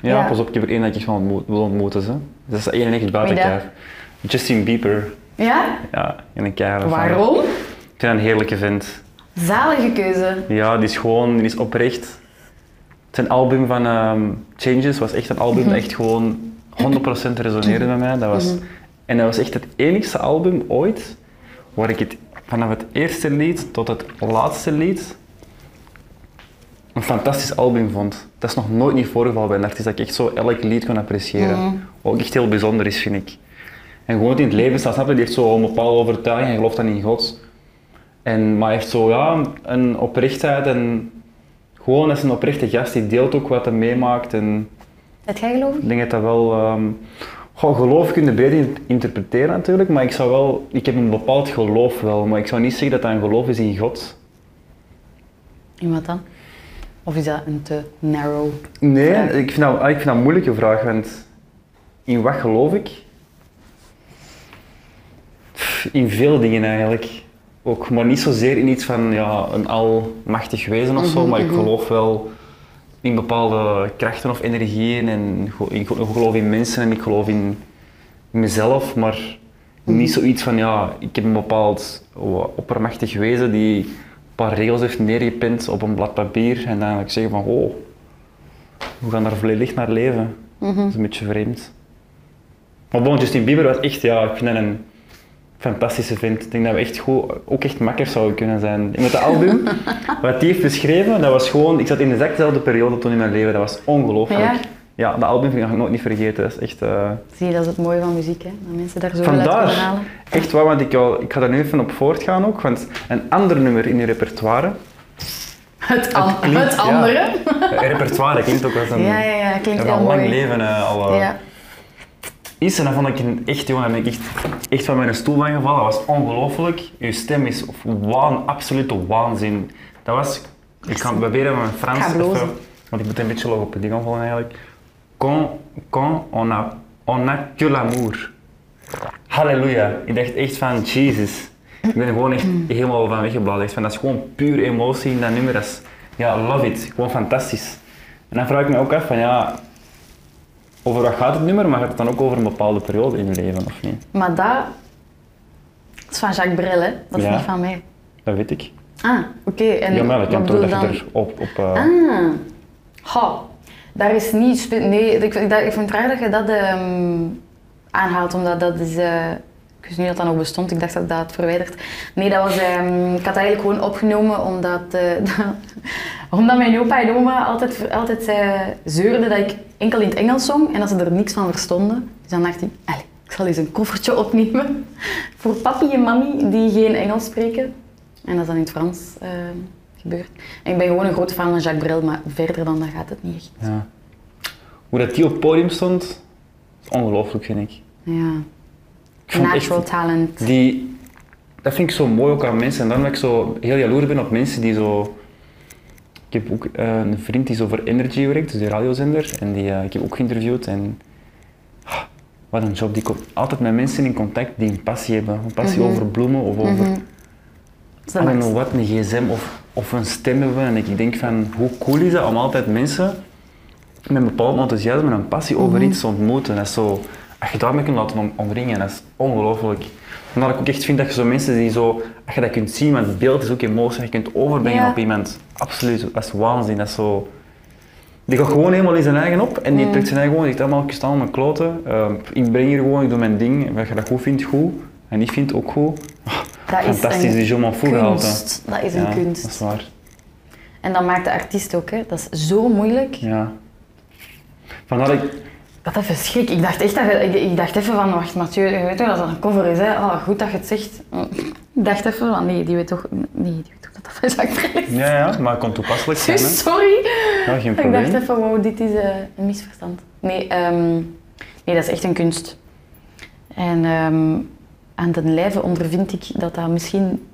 Ja, Ja. pas op, ik heb er één dat ik wel ontmoet, wil ontmoeten. Ze. Dat is de één echt buiten kijf. Justin Bieber. Ja? Ja, in een fan. Waarom? Ik vind dat een heerlijke vent. Zalige keuze. Ja, die is gewoon, die is oprecht. Zijn album van ehm, Changes was echt een album Mhm. dat echt gewoon 100% resoneerde met mij. Dat was, Mhm. En dat was echt het enigste album ooit waar ik het vanaf het eerste lied tot het laatste lied een fantastisch album vond. Dat is nog nooit niet voorgevallen bij een artiest, dat ik echt zo elk lied kon appreciëren. Mhm. Wat ook echt heel bijzonder is, vind ik. En gewoon in het leven staat, snap je, die heeft zo een bepaalde overtuiging, hij gelooft dan in God. En, maar hij heeft zo ja, een oprechtheid en gewoon is een oprechte gast, die deelt ook wat hij meemaakt. En Het jij geloof? ik denk dat dat wel... ehm goh, geloof kun je beter in- interpreteren natuurlijk, maar ik zou wel... Ik heb een bepaald geloof wel, maar ik zou niet zeggen dat dat een geloof is in God. In wat dan? Of is dat een te narrow? Nee, ik vind, dat, ik vind dat een moeilijke vraag, want in wat geloof ik? In veel dingen eigenlijk. Ook, maar niet zozeer in iets van ja, een almachtig wezen of zo, maar ik geloof wel in bepaalde krachten of energieën en ik geloof in mensen en ik geloof in mezelf, maar niet zoiets van ja, ik heb een bepaald wa- oppermachtig wezen die een paar regels heeft neergepend op een blad papier en dan eigenlijk zeggen van oh, we gaan daar volledig naar leven. Dat is een beetje vreemd. Maar bon, Justin Bieber was echt, ja, ik vind een fantastische vent. Ik denk dat we echt goed, ook echt makkers zouden kunnen zijn. Met dat album, wat hij heeft beschreven, dat was gewoon, ik zat in exact dezelfde periode toen in mijn leven, dat was ongelooflijk. Ja? Ja, dat album ga ik nooit niet vergeten. Dat is echt... eh, Zie je, dat is het mooie van muziek, hè? Dat mensen daar uit kunnen Vandaar. halen. Echt waar, want ik, al, ik ga daar nu even op voortgaan ook. Want een ander nummer in je repertoire. Het, an- het, klinkt- andere. Repertoire klinkt ook als een. Ja, ja, ja, klinkt heel lang mooi. leven eh, al. eh, Ja. Is en dat vond ik een echt, jongen, ben ik echt, echt van mijn stoel van gevallen. Dat was ongelooflijk. Uw stem is waan, absolute waanzin. Dat was. Ik ga proberen mijn Frans. Even- want ik moet een beetje logopedie gaan volgen eigenlijk. Quand, quand on a, on a que l'amour. Halleluja. Ik dacht echt van, Jesus. Ik ben er gewoon echt helemaal van weggeblazen. Echt van, dat is gewoon puur emotie in dat nummer. Dat is, ja, love it. Gewoon fantastisch. En dan vraag ik me ook af van, ja, over wat gaat het nummer, maar gaat het dan ook over een bepaalde periode in je leven, of niet? Maar dat... Dat is van Jacques Brel, hè? Dat is Ja. niet van mij. Dat weet ik. Ah, oké. En Ja, maar dat kan toch dat je je dan? er op... op eh, Ah. Ha. Daar is niet... Nee, ik, dat, ik vind het raar dat je dat ehm, aanhaalt, omdat dat is... eh, ik wist niet dat dat nog bestond, ik dacht dat dat had verwijderd. Nee, dat was... ehm, ik had dat eigenlijk gewoon opgenomen omdat... eh, omdat mijn opa en oma altijd, altijd zei, zeurden dat ik enkel in het Engels zong en dat ze er niks van verstonden. Dus dan dacht ik, "Allee, ik zal eens een koffertje opnemen voor papi en mami die geen Engels spreken. En dat is dan in het Frans eh, gebeurd. En ik ben gewoon een grote fan van Jacques Brel, maar verder dan dat gaat het niet echt. ja. Hoe dat die op het podium stond, is ongelooflijk, vind ik. Ja. Natural echt, talent. die, dat vind ik zo mooi ook aan mensen. En dan dat ik zo heel jaloers ben op mensen die zo... Ik heb ook eh, een vriend die zo voor Energy werkt, dus die radiozender. En die, eh, ik heb ook geïnterviewd. En ah, wat een job. Die komt altijd met mensen in contact die een passie hebben. Een passie Mhm. over bloemen of over... Is de I don't know een gsm of, of een stem hebben. En ik denk van, hoe cool is dat om altijd mensen met een bepaald enthousiasme en een passie over Mhm. iets te ontmoeten. Dat is zo, als je daarmee kunt laten om, omringen, dat is ongelooflijk. Omdat ik ook echt vind dat je zo mensen die zo, als je dat kunt zien, want het beeld is ook emotie, je kunt overbrengen Ja. op iemand. Absoluut, dat is waanzin. Dat is zo... Die gaat gewoon helemaal in zijn eigen op en die Mm. trekt zijn eigen gewoon, die zegt allemaal, ik sta aan mijn kloten, eh, ik breng hier gewoon, ik doe mijn ding, als je dat goed vindt, goed. En niet vindt, ook goed. Dat is Fantastisch, een die Je m'en. Dat is een Ja, kunst. dat is waar. En dat maakt de artiest ook, hè. Dat is zo moeilijk. Ja. Vandaar dat ik... Ik had even schrik. Ik dacht echt dat ik, ik dacht even van, wacht Mathieu, je weet toch dat dat een cover is, hè? Oh, goed dat je het zegt. Ik dacht even van, nee, die weet toch, nee, die weet toch dat dat Jacques Brel is. Ja, ja, maar het kon toepasselijk zijn. Hè? Sorry. Ja, geen Ik probleem. dacht even, wow, dit is eh, een misverstand. Nee, ehm, nee, dat is echt een kunst. En ehm, aan den lijve ondervind ik dat dat misschien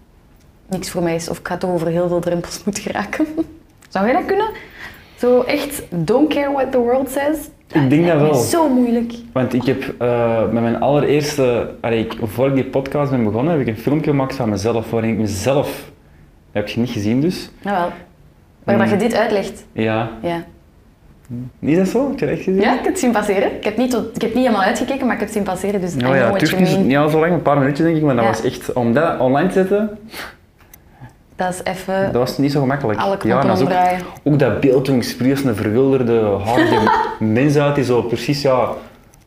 niks voor mij is. Of ik ga toch over heel veel drempels moeten geraken. Zou jij dat kunnen? Zo echt, don't care what the world says? Ik denk dat wel. Zo moeilijk. Want ik heb eh, met mijn allereerste, allee, ik, voor ik die podcast ben begonnen, heb ik een filmpje gemaakt van mezelf, waarin ik mezelf, heb je niet gezien dus, Jawel. Maar dat je dit uitlegt. ja, Ja. niet dat zo? Heb je dat echt gezien? ja, ik heb het zien passeren. Ik heb, niet tot, ik heb niet helemaal uitgekeken, maar ik heb het zien passeren. Dus Oh ja, het duurt niet, al zo lang, een paar minuutjes denk ik, maar dat Ja. was echt, om dat online te zetten, Dat is even dat was niet zo gemakkelijk. alle ja, dat ook, ook dat beeld toen ik sprees een verwilderde, harde mens uit die zo precies, ja,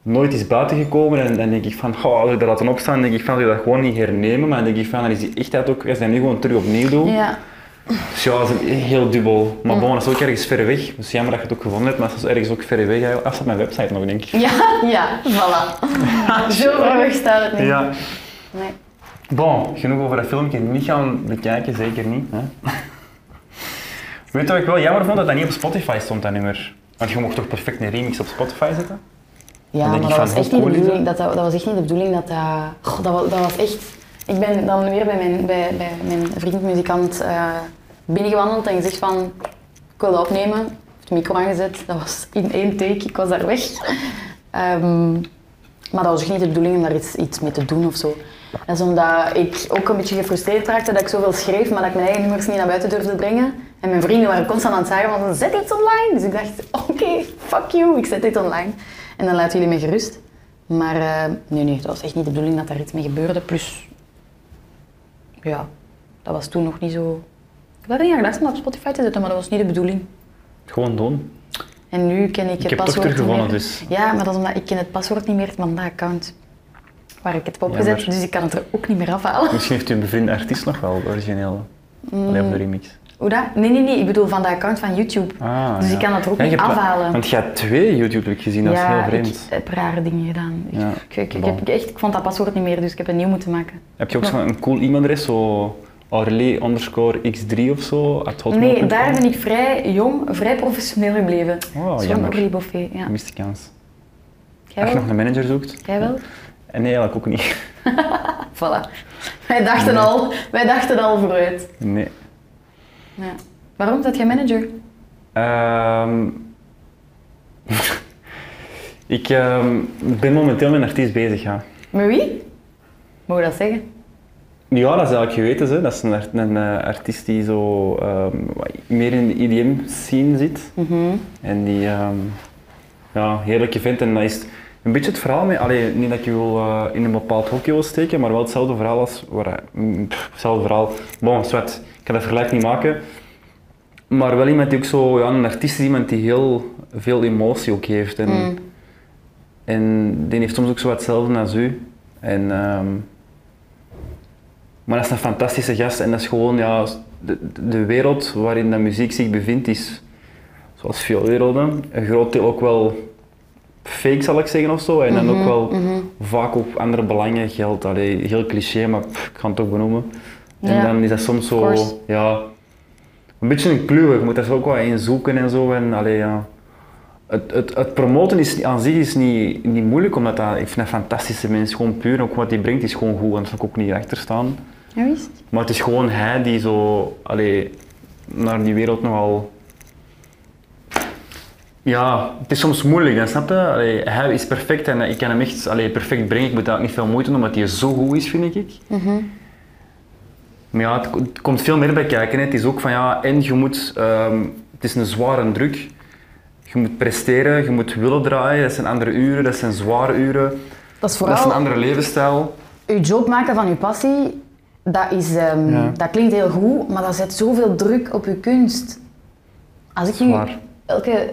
nooit is buitengekomen en dan denk ik van, oh, als ik dat laten opstaan, denk ik van, ik dat gewoon niet hernemen, maar dan denk ik van, dan is die echtheid ook, als dat nu gewoon terug opnieuw doe, Ja. Dus ja, dat is een- heel dubbel. Maar bon, dat is ook ergens ver weg. Dus jammer dat je het ook gevonden hebt, maar dat is ergens ook ver weg. Dat staat mijn website nog, denk ik. Ja, ja, voilà. Zo ver weg staat het niet. Ja. Nee. Bon, genoeg over dat filmpje. Niet gaan bekijken, zeker niet. Hè? Weet je wat ik wel jammer vond? Dat dat niet op Spotify stond, dat nummer. Want je mocht toch perfect een remix op Spotify zetten? Ja, maar dat was, echt niet de bedoeling, dat, dat, dat was echt niet de bedoeling dat dat... Goh, dat, was, dat was echt... Ik ben dan weer bij mijn, bij, bij mijn vriend muzikant eh, binnengewandeld en gezegd van... Ik wil dat opnemen. Ik heb de micro aangezet. Dat was in één take. Ik was daar weg. Ehm, maar dat was echt niet de bedoeling om daar iets, iets mee te doen of zo. Dat is omdat ik ook een beetje gefrustreerd raakte dat ik zoveel schreef, maar dat ik mijn eigen nummers niet naar buiten durfde brengen. En mijn vrienden waren constant aan het zeggen van, zet iets online. Dus ik dacht, oké, fuck you, ik zet dit online. En dan laten jullie me gerust. Maar eh, nee, nee, dat was echt niet de bedoeling dat daar iets mee gebeurde. Plus, ja, dat was toen nog niet zo... Ik had niet aan gedacht om dat op Spotify te zetten, maar dat was niet de bedoeling. Gewoon doen. En nu ken ik het Ik paswoord niet meer. dus. Ja, maar dat is omdat ik ken het paswoord niet meer van dat account waar ik het heb opgezet, Jammer. dus ik kan het er ook niet meer afhalen. Misschien heeft uw bevriende artiest nog wel origineel. Alleen op de remix. Hoe dat? Nee, nee, nee, ik bedoel van dat account van YouTube. Ah, dus ja. ik kan het er ook niet afhalen. Want je hebt twee YouTube heb ik gezien, dat is heel vreemd. ik heb rare dingen gedaan. Ik, Ja, ik, ik, ik bon. heb echt, ik vond dat paswoord niet meer, dus ik heb een nieuw moeten maken. Heb je ook zo'n cool e-mailadres, zo Aurelie underscore x3 of zo? Nee, daar ben ik vrij jong, vrij professioneel gebleven. Oh, Zo'n. Aurélie Boffet, ja. Mist de kans. Jij Als je nog een manager zoekt? Jij wel? En nee, eigenlijk ook niet. Voilà. Wij dachten, al, wij dachten al vooruit. Nee. Ja. Waarom? Dat jij manager? Ehm, ik ehm, ben momenteel met een artiest bezig, ja. Met wie? Mogen we dat zeggen? Ja, dat is eigenlijk geweten. Hè. Dat is een, art- een eh, artiest die zo ehm, meer in de EDM-scene zit. En die ja, heerlijk vindt. En dat is een beetje het verhaal mee. Allee, niet dat ik je wil, eh, in een bepaald hokje wil steken, maar wel hetzelfde verhaal als... Waar, mm, pff, hetzelfde verhaal. Bon, zwart. Ik kan dat vergelijk niet maken. Maar wel iemand die ook zo... Ja, een artiest is iemand die heel veel emotie ook heeft. En, en die heeft soms ook zo wat hetzelfde als u. En... ehm, maar dat is een fantastische gast en dat is gewoon, ja, de, de wereld waarin de muziek zich bevindt is, zoals veel werelden, een groot deel ook wel fake zal ik zeggen of zo. En dan ook wel vaak op andere belangen geldt. Allee, heel cliché, maar pff, ik ga het toch benoemen. En dan is dat soms zo, ja, een beetje een kluwe. Je moet daar ook wat in zoeken en zo. En, allee, ja. Het, het, het promoten is, aan zich is niet, niet moeilijk, omdat dat, ik vind dat fantastische mensen. Gewoon puur, ook wat hij brengt is gewoon goed. En daar zou ik ook niet achter staan. Ja? Maar het is gewoon hij die zo allee, naar die wereld nogal. Ja, het is soms moeilijk, dan snap je? Allee, hij is perfect en ik kan hem echt allee, perfect brengen. Ik moet daar ook niet veel moeite doen, omdat hij zo goed is, vind ik. Maar ja, het, het komt veel meer bij kijken. hè. Het is ook van ja, en je moet, ehm, het is een zware druk. Je moet presteren, je moet willen draaien. Dat zijn andere uren, dat zijn zware uren. Dat is Dat is een vooral andere levensstijl. je job maken van je passie. Dat, is, ehm, Ja. dat klinkt heel goed, maar dat zet zoveel druk op je kunst. Als ik Waar. elke eh,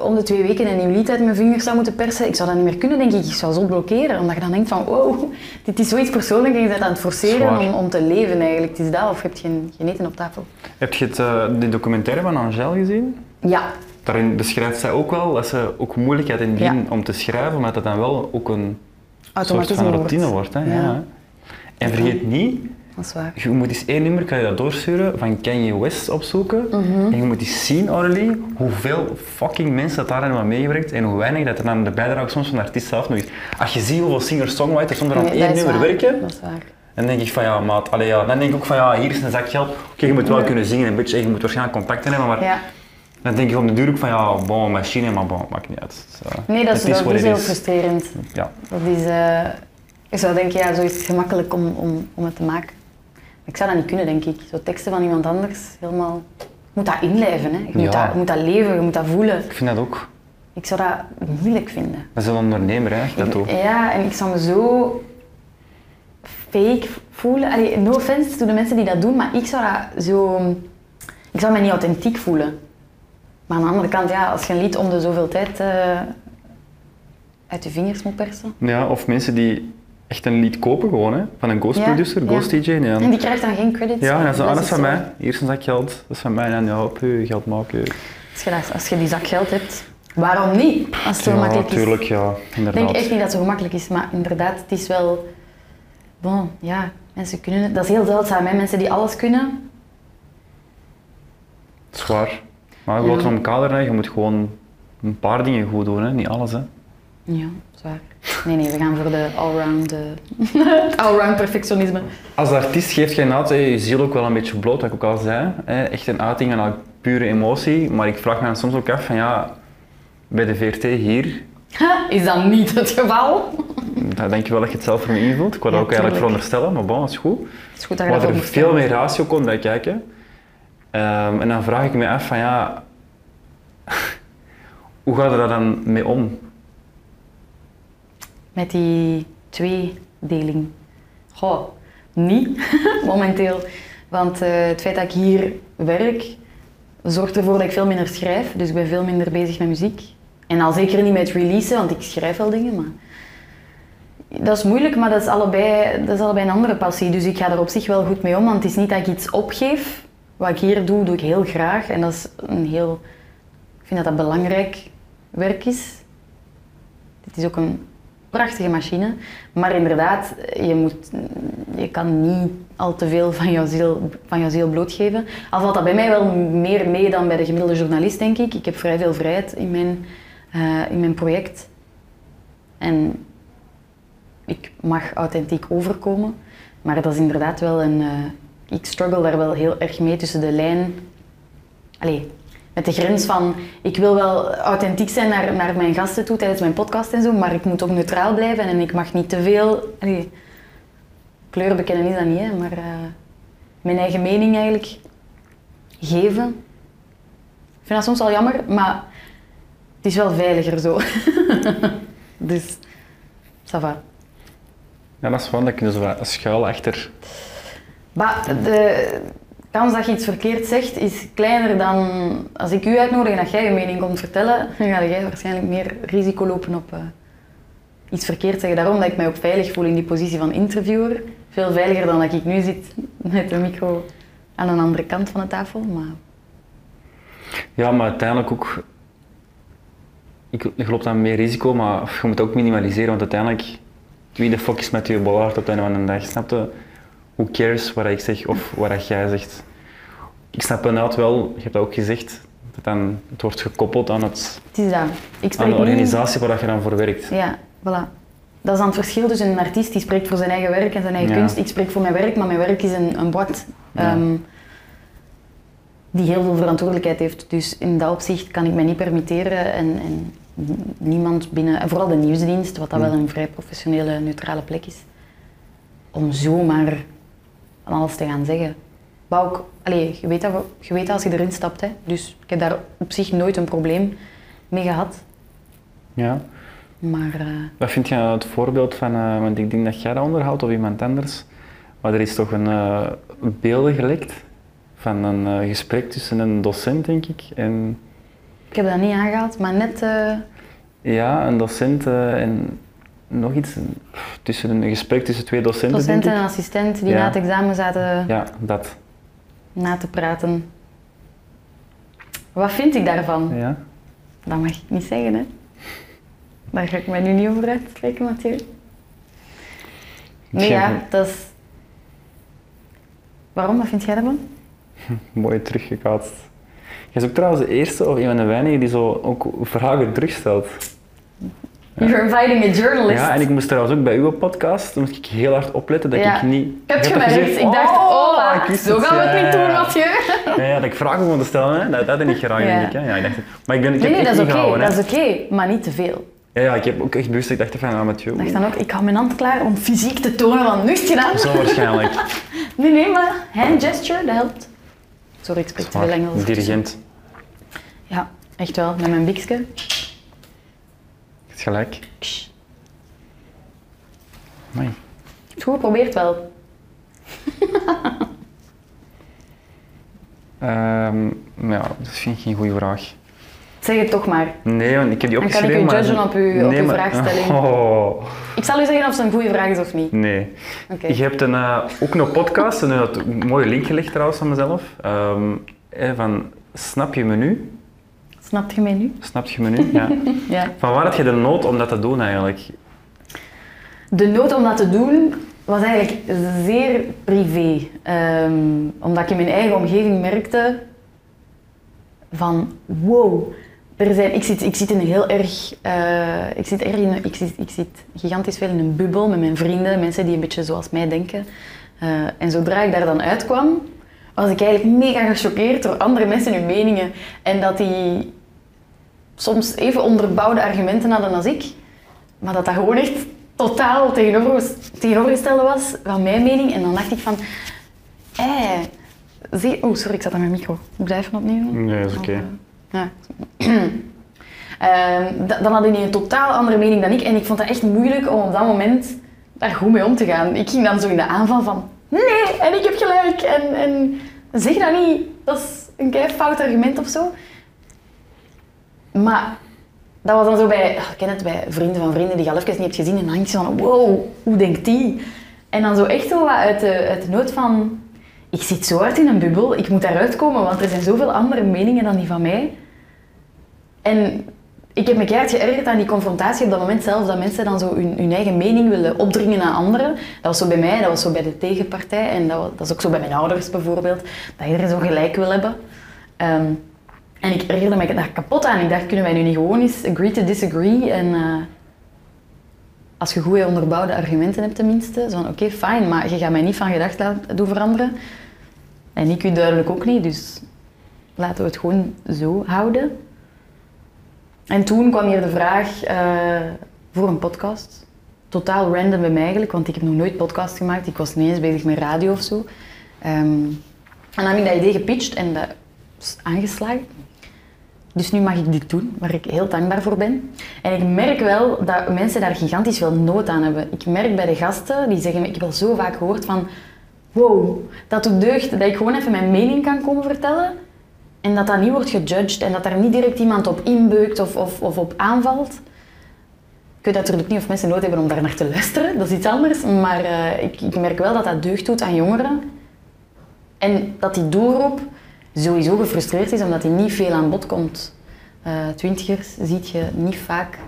om de twee weken een nieuw lied uit mijn vingers zou moeten persen, ik zou dat niet meer kunnen, denk ik. Ik zou zo blokkeren, omdat je dan denkt van, wow, dit is zoiets persoonlijks en je bent aan het forceren om, om te leven eigenlijk. Het is dat, of je hebt geen, geen eten op tafel. Heb je het, eh, de documentaire van Angèle gezien? Ja, Daarin beschrijft zij ook wel dat ze ook moeilijkheid in het begin Ja. om te schrijven, omdat het dan wel ook een soort van wordt. routine wordt. hè? ja. Ja. En vergeet niet, dat is waar. Je moet eens één nummer, kan je dat doorsturen, van Kanye West opzoeken. Mhm. En je moet eens zien, Aurélie, hoeveel fucking mensen dat daar hebben meegewerkt en hoe weinig dat er aan de bijdrage soms van de artiest zelf nog is. Als je ziet hoeveel singer-songwriters zonder aan Nee, één is nummer waar. werken, Dat is waar. dan denk ik van ja, maat, allee, ja, dan denk ik ook van ja, hier is een zak geld. Oké, je moet wel kunnen zingen een beetje, je moet waarschijnlijk contacten hebben, maar Ja. dan denk ik op de duur ook van ja, bon, machine, maar bon, maakt niet uit. Eh, Nee, dat is, het dat is heel is. frustrerend. Ja. Dat is, eh, ik zou denken, ja, zo is het gemakkelijk om, om, om het te maken. Ik zou dat niet kunnen, denk ik. Zo teksten van iemand anders, helemaal... Je moet dat inlijven, hè. Je, moet Ja. dat, je moet dat leven, je moet dat voelen. Ik vind dat ook. Ik zou dat moeilijk vinden. Dat is een ondernemer, hè, dat doet. Ja, en ik zou me zo fake voelen. Allee, no offense to de mensen die dat doen, maar ik zou dat zo... Ik zou me niet authentiek voelen. Maar aan de andere kant, ja, als je een lied om de zoveel tijd eh, uit je vingers moet persen... Ja, of mensen die echt een lied kopen gewoon, hè, van een ghost producer, ja. ghost DJ. En die krijgt dan geen credits. ja en dat is, ah, dat is is van mij. Hier is een zak geld, dat is van mij. En ja, op je geld maken. Als je, dat- als je die zak geld hebt, waarom niet? Als het zo Ja, is. tuurlijk, ja, Ik denk echt niet dat het zo gemakkelijk is, maar inderdaad, het is wel... Bon, ja, mensen kunnen het. Dat is heel zeldzaam, hè? Mensen die alles kunnen. Zwaar. Maar je wilt om kader, hè. je moet gewoon een paar dingen goed doen, hè. niet alles. Hè. Ja, zwaar. Nee, nee, we gaan voor de allround, eh, allround perfectionisme. Als artiest geeft je inderdaad hè, je ziel ook wel een beetje bloot, wat ik ook al zei. Hè. Echt een uiting van pure emotie. Maar ik vraag me dan soms ook af van ja, bij de VRT hier, Is dat niet het geval? dan denk je wel dat je het zelf voor me invult. Ik wou dat Ja, ook eigenlijk veronderstellen, maar bon, dat is goed. Het is goed dat je dat er veel meer ratio komt bij kijken. Ehm, en dan vraag ik me af van ja, hoe gaat er daar dan mee om? Met die tweedeling. Goh, niet momenteel. Want eh, het feit dat ik hier werk, zorgt ervoor dat ik veel minder schrijf. Dus ik ben veel minder bezig met muziek. En al zeker niet met releasen, want ik schrijf wel dingen, maar... Dat is moeilijk, maar dat is, allebei, dat is allebei een andere passie. Dus ik ga er op zich wel goed mee om, want het is niet dat ik iets opgeef. Wat ik hier doe, doe ik heel graag. En dat is een heel... Ik vind dat dat belangrijk werk is. Het is ook een prachtige machine. Maar inderdaad, je, moet, je kan niet al te veel van jouw, ziel, van jouw ziel blootgeven. Al valt dat bij mij wel meer mee dan bij de gemiddelde journalist, denk ik. Ik heb vrij veel vrijheid in mijn, eh, in mijn project. En ik mag authentiek overkomen. Maar dat is inderdaad wel een... eh, ik struggle daar wel heel erg mee tussen de lijn... Allee, met de grens van... Ik wil wel authentiek zijn naar, naar mijn gasten toe tijdens mijn podcast en zo, maar ik moet ook neutraal blijven en ik mag niet te veel... Allee, kleur bekennen is dat niet, hè, maar... eh, mijn eigen mening eigenlijk geven. Ik vind dat soms wel jammer, maar het is wel veiliger zo. dus, ça va. Ja, dat is gewoon dat zo wat schuil achter. Maar de kans dat je iets verkeerd zegt is kleiner dan als ik u uitnodig en dat jij je mening komt vertellen, dan ga jij waarschijnlijk meer risico lopen op eh, iets verkeerd zeggen. Daarom dat ik mij ook veilig voel in die positie van interviewer. Veel veiliger dan dat ik nu zit met de micro aan een andere kant van de tafel. Maar Ja, maar uiteindelijk ook. Ik, loop dan meer risico, maar je moet ook minimaliseren, want uiteindelijk, wie de fuck is met je bollaard op het einde van de dag, snap je? Who cares wat ik zeg of wat jij zegt? Ik snap inderdaad wel, je hebt dat ook gezegd, dat dan, het wordt gekoppeld aan, het, het is dat. Ik aan de niet- organisatie waar je dan voor werkt. Ja, voilà. Dat is dan het verschil tussen een artiest die spreekt voor zijn eigen werk en zijn eigen Ja. kunst. Ik spreek voor mijn werk, maar mijn werk is een, een Ja. ehm, die heel veel verantwoordelijkheid heeft. Dus in dat opzicht kan ik mij niet permitteren en, en niemand binnen, en vooral de nieuwsdienst, wat dat Hmm. wel een vrij professionele, neutrale plek is, om zomaar van alles te gaan zeggen. Maar ook, allee, je, weet dat, je weet dat als je erin stapt, hè. dus ik heb daar op zich nooit een probleem mee gehad. Ja. Maar eh, Wat vind je het voorbeeld van, eh, want ik denk dat jij dat onderhoudt of iemand anders, maar er is toch een uh, beelden gelekt van een eh, gesprek tussen een docent, denk ik, en Ik heb dat niet aangehaald, maar net... eh, ja, een docent eh, en nog iets, tussen een gesprek tussen twee docenten, docent en assistent die Ja. na het examen zaten Ja, dat. na te praten. Wat vind ik daarvan? Ja. Dat mag ik niet zeggen, hè. Daar ga ik mij nu niet over uitspreken, Mathieu. Nee, ja, dat is... Waarom? Wat vind jij daarvan? Mooi teruggekaatst. Jij is ook trouwens de eerste of een van de weinigen die zo ook vragen terugstelt. You're inviting a journalist. Ja, en ik moest trouwens ook bij uw podcast, toen moest ik heel hard opletten dat Ja. ik niet... Ik heb gemerkt. gezegd, ik dacht, oh, oh, ik zo gaan we het ja, niet doen, ja, ja. Mathieu. Ja, ja, dat ik vragen wilde stellen, hè. dat dat niet graag, Ja. denk ik. Hè. Ja, ik dacht, maar ik ben ik Nee, nee, dat is oké. Dat is oké, maar niet te veel. Ja, ja, ik heb ook echt bewust, ik dacht van, ah, met jou. Ik dacht dan ook, ik hou mijn hand klaar om fysiek te tonen van nu is het gedaan. Zo waarschijnlijk. Nee, nee, maar hand gesture, dat helpt. Sorry, ik spreek te veel Engels. Dirigent. Ja, echt wel, met mijn bikske. Je hebt gelijk. Heb het goed geprobeerd wel. Ehm, ja, dat vind ik geen goede vraag. Zeg het toch maar. Nee, want ik heb die Dan kan ik opgeschreven. u maar- judgen op uw- op uw vraagstelling. Oh, Ik zal u zeggen of het een goede vraag is of niet. nee. Oké. Je hebt een, eh, ook een podcast, en een een mooie link gelegd trouwens van mezelf. Ehm, eh, van Snap je menu? Snap je mij nu? Snap je menu? Ja. Ja. Van waar had je de nood om dat te doen eigenlijk? De nood om dat te doen was eigenlijk zeer privé. Ehm, omdat ik in mijn eigen omgeving merkte van wow, er zijn, ik, zit, ik zit in een heel erg, eh, ik, zit erg in, ik, zit, ik zit gigantisch veel in een bubbel met mijn vrienden, mensen die een beetje zoals mij denken. Eh, en zodra ik daar dan uitkwam, was ik eigenlijk mega gechoqueerd door andere mensen hun meningen. En dat die soms even onderbouwde argumenten hadden als ik, maar dat dat gewoon echt totaal tegenover, tegenovergestelde was van mijn mening. En dan dacht ik van, eh, zie... Oh, sorry, ik zat aan mijn micro. Moet ik dat even opnieuw doen? Nee, dat is oké. Ja. Ehm, da- dan hadden die een totaal andere mening dan ik. En ik vond dat echt moeilijk om op dat moment daar goed mee om te gaan. Ik ging dan zo in de aanval van... Nee, en ik heb gelijk. En, en zeg dat niet. Dat is een fout argument of zo. Maar dat was dan zo bij... Ik ken het bij vrienden van vrienden die je al even niet hebt gezien. En dan denk je van... Wow, hoe denkt die? En dan zo echt zo wat uit de, uit de nood van... Ik zit zo hard in een bubbel. Ik moet daaruit komen, want er zijn zoveel andere meningen dan die van mij. En ik heb me keihard geërgerd aan die confrontatie op dat moment zelf, dat mensen dan zo hun, hun eigen mening willen opdringen aan anderen. Dat was zo bij mij, dat was zo bij de tegenpartij en dat, dat is ook zo bij mijn ouders bijvoorbeeld, dat iedereen zo gelijk wil hebben. Ehm, en ik ergerde me daar kapot aan. Ik dacht, kunnen wij nu niet gewoon eens agree to disagree en... eh, als je goede onderbouwde argumenten hebt tenminste, zo van oké, fijn, maar je gaat mij niet van gedacht laten doen veranderen. En ik u duidelijk ook niet, dus laten we het gewoon zo houden. En toen kwam hier de vraag eh, voor een podcast. Totaal random bij mij eigenlijk, want ik heb nog nooit podcast gemaakt. Ik was niet eens bezig met radio of zo. Ehm, en dan heb ik dat idee gepitcht en dat is aangeslagen. Dus nu mag ik dit doen, waar ik heel dankbaar voor ben. En ik merk wel dat mensen daar gigantisch veel nood aan hebben. Ik merk bij de gasten, die zeggen, ik heb al zo vaak gehoord van... Wow, dat doet deugd dat ik gewoon even mijn mening kan komen vertellen. En dat dat niet wordt gejudged en dat daar niet direct iemand op inbeukt of, of, of op aanvalt. Ik weet natuurlijk niet of mensen nood hebben om daar naar te luisteren, dat is iets anders. Maar eh, ik, ik merk wel dat dat deugd doet aan jongeren. En dat die doelgroep sowieso gefrustreerd is omdat hij niet veel aan bod komt. Eh, twintigers ziet je niet vaak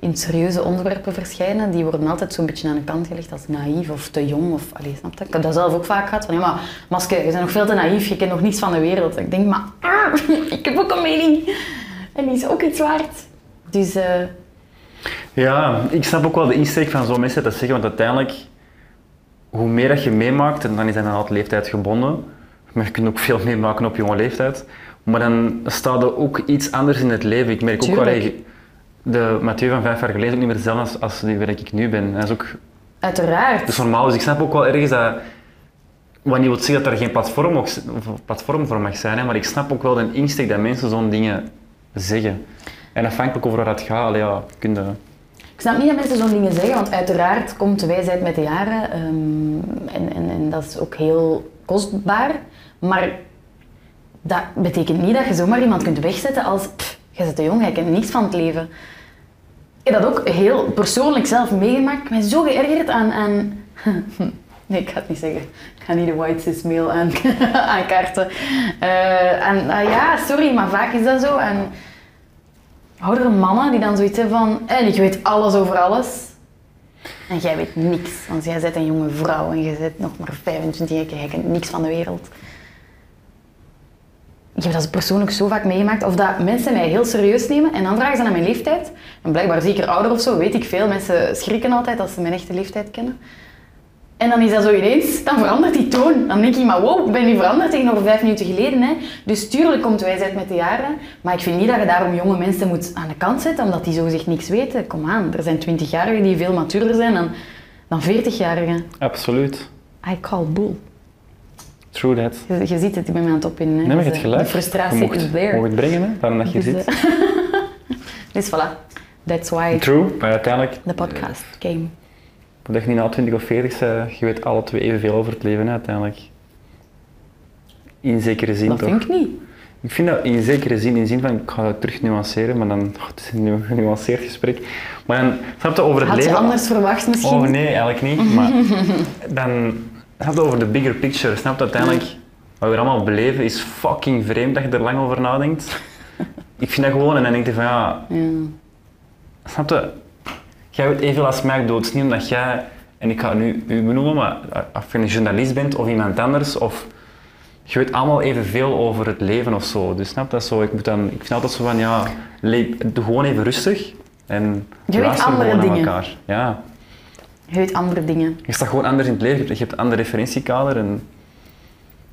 in serieuze onderwerpen verschijnen. Die worden altijd zo'n beetje aan de kant gelegd als naïef of te jong. Of, allee, snap je? Ik heb dat zelf ook vaak gehad. Van, ja, maar Maske, je bent nog veel te naïef, je kent nog niets van de wereld. Ik denk, maar ah, ik heb ook een mening. En die is ook iets waard. Dus eh, Ja, ik snap ook wel de insteek van zo'n mensen dat zeggen, want uiteindelijk, hoe meer dat je meemaakt, en dan is dat inderdaad leeftijd gebonden, maar je kunt ook veel meemaken op jonge leeftijd, maar dan staat er ook iets anders in het leven. Ik merk ook wel, de Mathieu van vijf jaar geleden ook niet meer hetzelfde als, als die waar ik nu ben. Dat is ook uiteraard. is normaal, dus ik snap ook wel ergens dat, wat niet wil zeggen dat er geen platform, platform voor mag zijn, hè, maar ik snap ook wel de insteek dat mensen zo'n dingen zeggen. En afhankelijk over waar het gaat, allee, ja, kun je... Ik snap niet dat mensen zo'n dingen zeggen, want uiteraard komt de wijsheid met de jaren. ehm, en, en, en dat is ook heel kostbaar. Maar dat betekent niet dat je zomaar iemand kunt wegzetten als... Pff, jij bent te jong, jij kent niks van het leven. Ik heb dat ook heel persoonlijk zelf meegemaakt. Ik ben zo geërgerd aan... nee, ik ga het niet zeggen. Ik ga niet de white cis male aan, aankaarten. Eh, en, ah ja, sorry, maar vaak is dat zo. En, oudere mannen die dan zoiets hebben van... En ik weet alles over alles. En jij weet niks, want jij bent een jonge vrouw en je bent nog maar 25 jaar, je kent niks van de wereld. Ik heb dat persoonlijk zo vaak meegemaakt, of dat mensen mij heel serieus nemen en dan vragen ze naar mijn leeftijd. En blijkbaar zeker ouder of zo, weet ik veel. Mensen schrikken altijd als ze mijn echte leeftijd kennen. En dan is dat zo ineens, dan verandert die toon. Dan denk ik, maar wow, ik ben nu veranderd tegenover vijf minuten geleden. Hè. Dus tuurlijk komt wijsheid met de jaren. Maar ik vind niet dat je daarom jonge mensen moet aan de kant zetten, omdat die zo zich niks weten. Kom aan, er zijn twintigjarigen die veel matuurder zijn dan, dan veertigjarigen. Absoluut. I call bull. True that. Je, je ziet het, ik ben me aan het opwinden. hè. Nee, maar je hebt eh, gelijk. De frustratie je mocht, is there. mocht het brengen, hè, daarom dat je Dus, zit. eh, dus voilà. That's why True, maar uiteindelijk, the podcast came. dat je niet na 20 of 40 bent, je weet alle twee evenveel over het leven, hè, uiteindelijk. In zekere zin Dat toch? vind ik niet. Ik vind dat in zekere zin, in de zin van, ik ga dat terug nuanceren, maar dan, oh, het is een nu- genuanceerd gesprek. Maar dan, snap je over het Had leven... je anders verwacht misschien? Oh nee, eigenlijk niet. Maar dan snap je over de bigger picture. Snap je uiteindelijk, wat we allemaal beleven is fucking vreemd dat je er lang over nadenkt. Ik vind dat gewoon en dan denk je van ja, Ja. snap je, jij weet evenveel als mij dood. Het niet omdat jij, en ik ga het nu u benoemen, maar of je een journalist bent of iemand anders, of je weet allemaal evenveel over het leven of zo. Dus snap je, dat zo, ik, moet dan, ik vind altijd zo van ja, doe gewoon even rustig en weet andere gewoon naar dingen. elkaar. Ja. Je weet andere dingen. Je staat gewoon anders in het leven. Je hebt een ander referentiekader en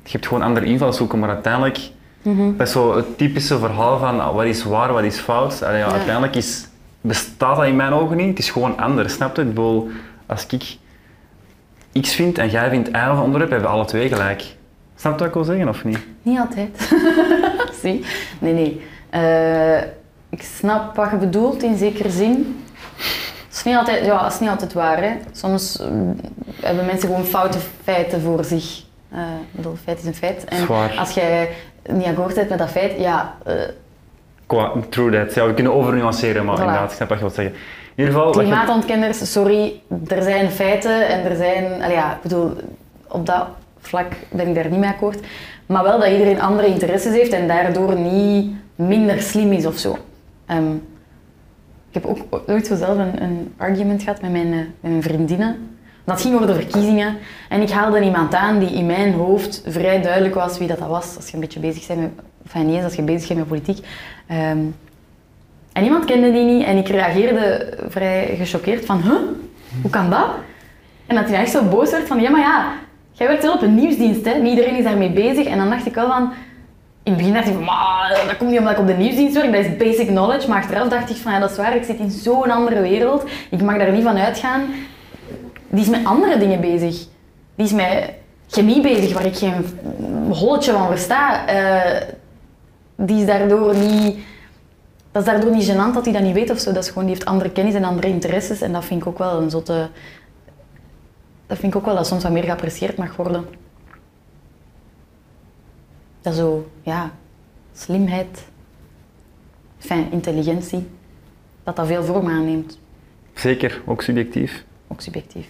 je hebt gewoon andere invalshoeken. Maar uiteindelijk, dat is zo het typische verhaal van ah, wat is waar, wat is fout. Allee, ja, Ja. Uiteindelijk is, bestaat dat in mijn ogen niet. Het is gewoon anders, snap je? Ik bedoel, als ik X vind en jij vindt Y of onderwerp, hebben we alle twee gelijk. Snap je wat ik wil zeggen of niet? Niet altijd. Zie? Nee, nee. Eh, ik snap wat je bedoelt in zekere zin. Is niet altijd, ja, het is niet altijd waar. Hè. Soms eh, hebben mensen gewoon foute feiten voor zich. Eh, ik bedoel, feit is een feit. En Zwaar. als jij niet akkoord bent met dat feit, ja, eh, Qua, true that. Ja, we kunnen overnuanceren, maar Voilà. inderdaad, ik snap wat je wilt zeggen. In ieder geval, je- klimaatontkenners, sorry, er zijn feiten en er zijn... Allee, ja, ik bedoel, op dat vlak ben ik daar niet mee akkoord. Maar wel dat iedereen andere interesses heeft en daardoor niet minder slim is of zo. Ehm, ik heb ook ooit zo zelf een, een argument gehad met mijn, eh, met mijn vriendinnen. Dat ging over de verkiezingen. En ik haalde iemand aan die in mijn hoofd vrij duidelijk was wie dat, was. Als je een beetje bezig bent met... Enfin, als je bezig bent met politiek. Ehm, en iemand kende die niet en ik reageerde vrij gechoqueerd van, huh? Hoe kan dat? En dat hij echt zo boos werd van, ja maar ja, jij werkt wel op een nieuwsdienst, hè? Niet iedereen is daarmee bezig. En dan dacht ik wel van, in het begin dacht ik van, maar dat komt niet omdat ik op de nieuwsdienst werk, dat is basic knowledge. Maar achteraf dacht ik van, ja dat is waar, ik zit in zo'n andere wereld. Ik mag daar niet van uitgaan. Die is met andere dingen bezig. Die is met chemie bezig, waar ik geen holletje van versta. Eh, die is daardoor niet... Dat is daardoor niet gênant dat hij dat niet weet of zo. Dat is gewoon, die heeft andere kennis en andere interesses. En dat vind ik ook wel een zotte... Dat vind ik ook wel dat soms wat meer geapprecieerd mag worden. Dat zo, ja, slimheid, fijn, intelligentie, dat dat veel vorm aanneemt. Zeker, ook subjectief. Ook subjectief.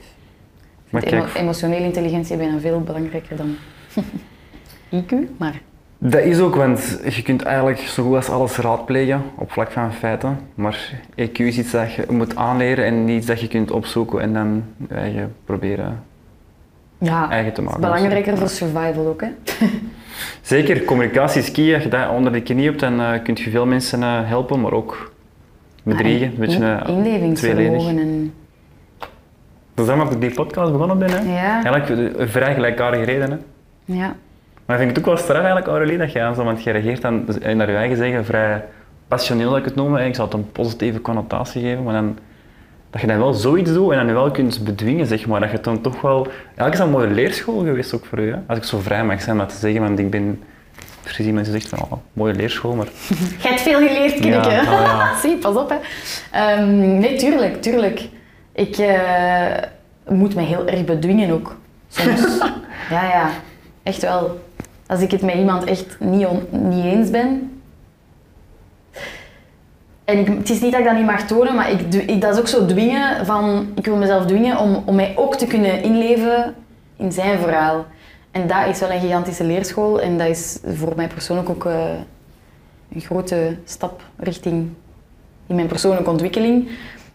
Maar Emo- kijk, emotionele intelligentie is bijna veel belangrijker dan IQ, maar Dat is ook, want je kunt eigenlijk zo goed als alles raadplegen op vlak van feiten. Maar EQ is iets dat je moet aanleren en niet iets dat je kunt opzoeken en dan eigen proberen ja, eigen te maken. belangrijker voor survival ook. Hè? Zeker, communicatie is key. Als je dat onder de knie hebt, dan eh, kun je veel mensen eh, helpen, maar ook bedriegen. Een beetje uh, Inlevingsvermogen en... Dus daarom heb ik die podcast begonnen ben. Hè. Ja, Eigenlijk een vrij gelijkaardige reden. Hè. ja. Maar ik vind het ook wel straf eigenlijk, Aurélie, dat je aan zo, want je reageert dan eh, naar je eigen zeggen vrij passioneel, dat ik het noem. Ik zal het een positieve connotatie geven, maar dan, dat je dan wel zoiets doet en dan je wel kunt bedwingen, zeg maar. Dat je dan toch wel... Eigenlijk is dat een mooie leerschool geweest ook voor u, hè? Als ik zo vrij mag zijn om dat te zeggen, want ik ben... Precies, mensen zeggen van, oh, mooie leerschool, maar... Je hebt veel geleerd, Kinneke. Ja, ja. Zie, pas op. Hè. Ehm, nee, tuurlijk, tuurlijk. Ik eh, moet me heel erg bedwingen ook. Soms. ja, ja. Echt wel. Als ik het met iemand echt niet, on- niet eens ben. En het is niet dat ik dat niet mag tonen, maar ik, ik, dat is ook zo dwingen van... Ik wil mezelf dwingen om, om mij ook te kunnen inleven in zijn verhaal. En dat is wel een gigantische leerschool. En dat is voor mij persoonlijk ook eh, een grote stap richting in mijn persoonlijke ontwikkeling.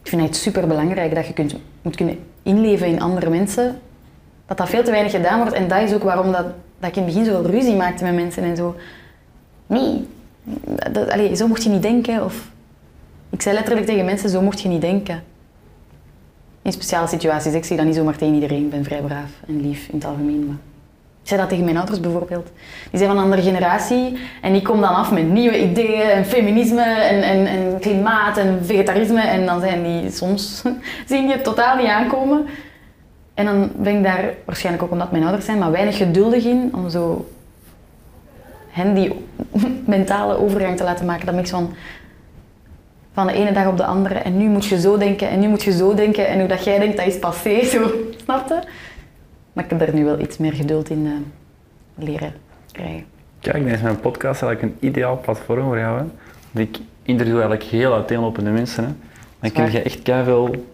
Ik vind het super belangrijk dat je kunt, moet kunnen inleven in andere mensen. Dat dat veel te weinig gedaan wordt. En dat is ook waarom dat, dat ik in het begin zoveel ruzie maakte met mensen en zo. Nee, dat, zo mocht je niet denken. Of, ik zei letterlijk tegen mensen, zo mocht je niet denken. In speciale situaties. Ik zie dat niet zomaar tegen iedereen. Ik ben vrij braaf en lief in het algemeen. Maar ik zei dat tegen mijn ouders bijvoorbeeld. Die zijn van een andere generatie. En ik kom dan af met nieuwe ideeën en feminisme en, en, en klimaat en vegetarisme. En dan zijn die soms, zien die het totaal niet aankomen. En dan ben ik daar, waarschijnlijk ook omdat mijn ouders zijn, maar weinig geduldig in om zo hen die mentale overgang te laten maken. Dat mix van van de ene dag op de andere. En nu moet je zo denken en nu moet je zo denken. En hoe dat jij denkt, dat is passé. Zo, snap je? Maar ik heb daar nu wel iets meer geduld in eh, leren krijgen. Kijk, dan is mijn podcast eigenlijk een ideaal platform voor jou. Hè? Want ik interview eigenlijk heel uiteenlopende mensen. Hè? Dan kun je echt veel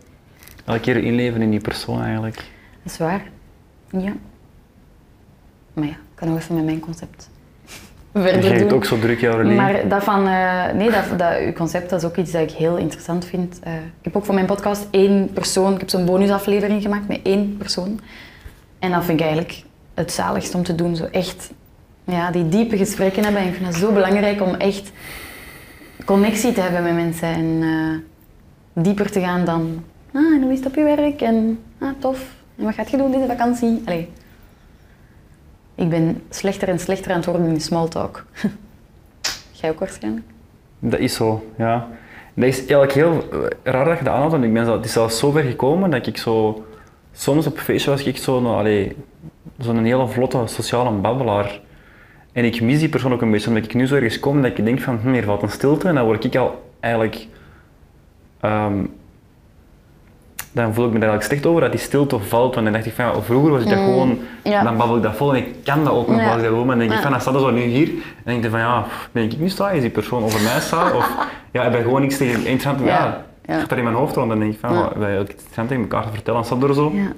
elke keer inleven in die persoon eigenlijk. Dat is waar. Ja. Maar ja, ik kan nog even met mijn concept verder doen. ook zo druk, jouw Aurelie. Maar dat van, eh, nee, dat, dat, uw concept dat is ook iets dat ik heel interessant vind. Eh, ik heb ook voor mijn podcast één persoon, ik heb zo'n bonusaflevering gemaakt met één persoon. En dat vind ik eigenlijk het zaligst om te doen. Zo echt ja, die diepe gesprekken hebben. En ik vind het zo belangrijk om echt connectie te hebben met mensen. En eh, dieper te gaan dan, ah, en hoe is het op je werk? En ah, tof. En wat gaat je doen deze vakantie? Allee. Ik ben slechter en slechter aan het worden in small talk. Jij ook waarschijnlijk? Dat is zo, ja. Dat is eigenlijk heel raar dat je dat aanhaalt, want ik ben zo, het is zelfs zo ver gekomen dat ik zo... Soms op feestje was ik zo, nou, zo'n hele vlotte sociale babbelaar. En ik mis die persoon ook een beetje, omdat ik nu zo ergens kom dat ik denk van, hm, hier valt een stilte. En dan word ik al eigenlijk... ehm, dan voel ik me daar eigenlijk slecht over dat die stilte valt. Want dan dacht ik van, ja, vroeger was ik dat gewoon, ja. dan babbel ik dat vol en ik kan dat ook nog Ja. wel dat wil. Maar dan denk ik Ja. van, dan staat er zo nu hier. En dan denk ik van, ja, ben ik nu sta? Is die persoon over mij sta? Of ja, heb ik gewoon niks tegen interessant. Ja, Ja. ja. Ja. gaat daar in mijn hoofd rond. Dan denk ik van, Ja. ja. wij interessant tegen elkaar te vertellen. Dan staat er zo. Ja.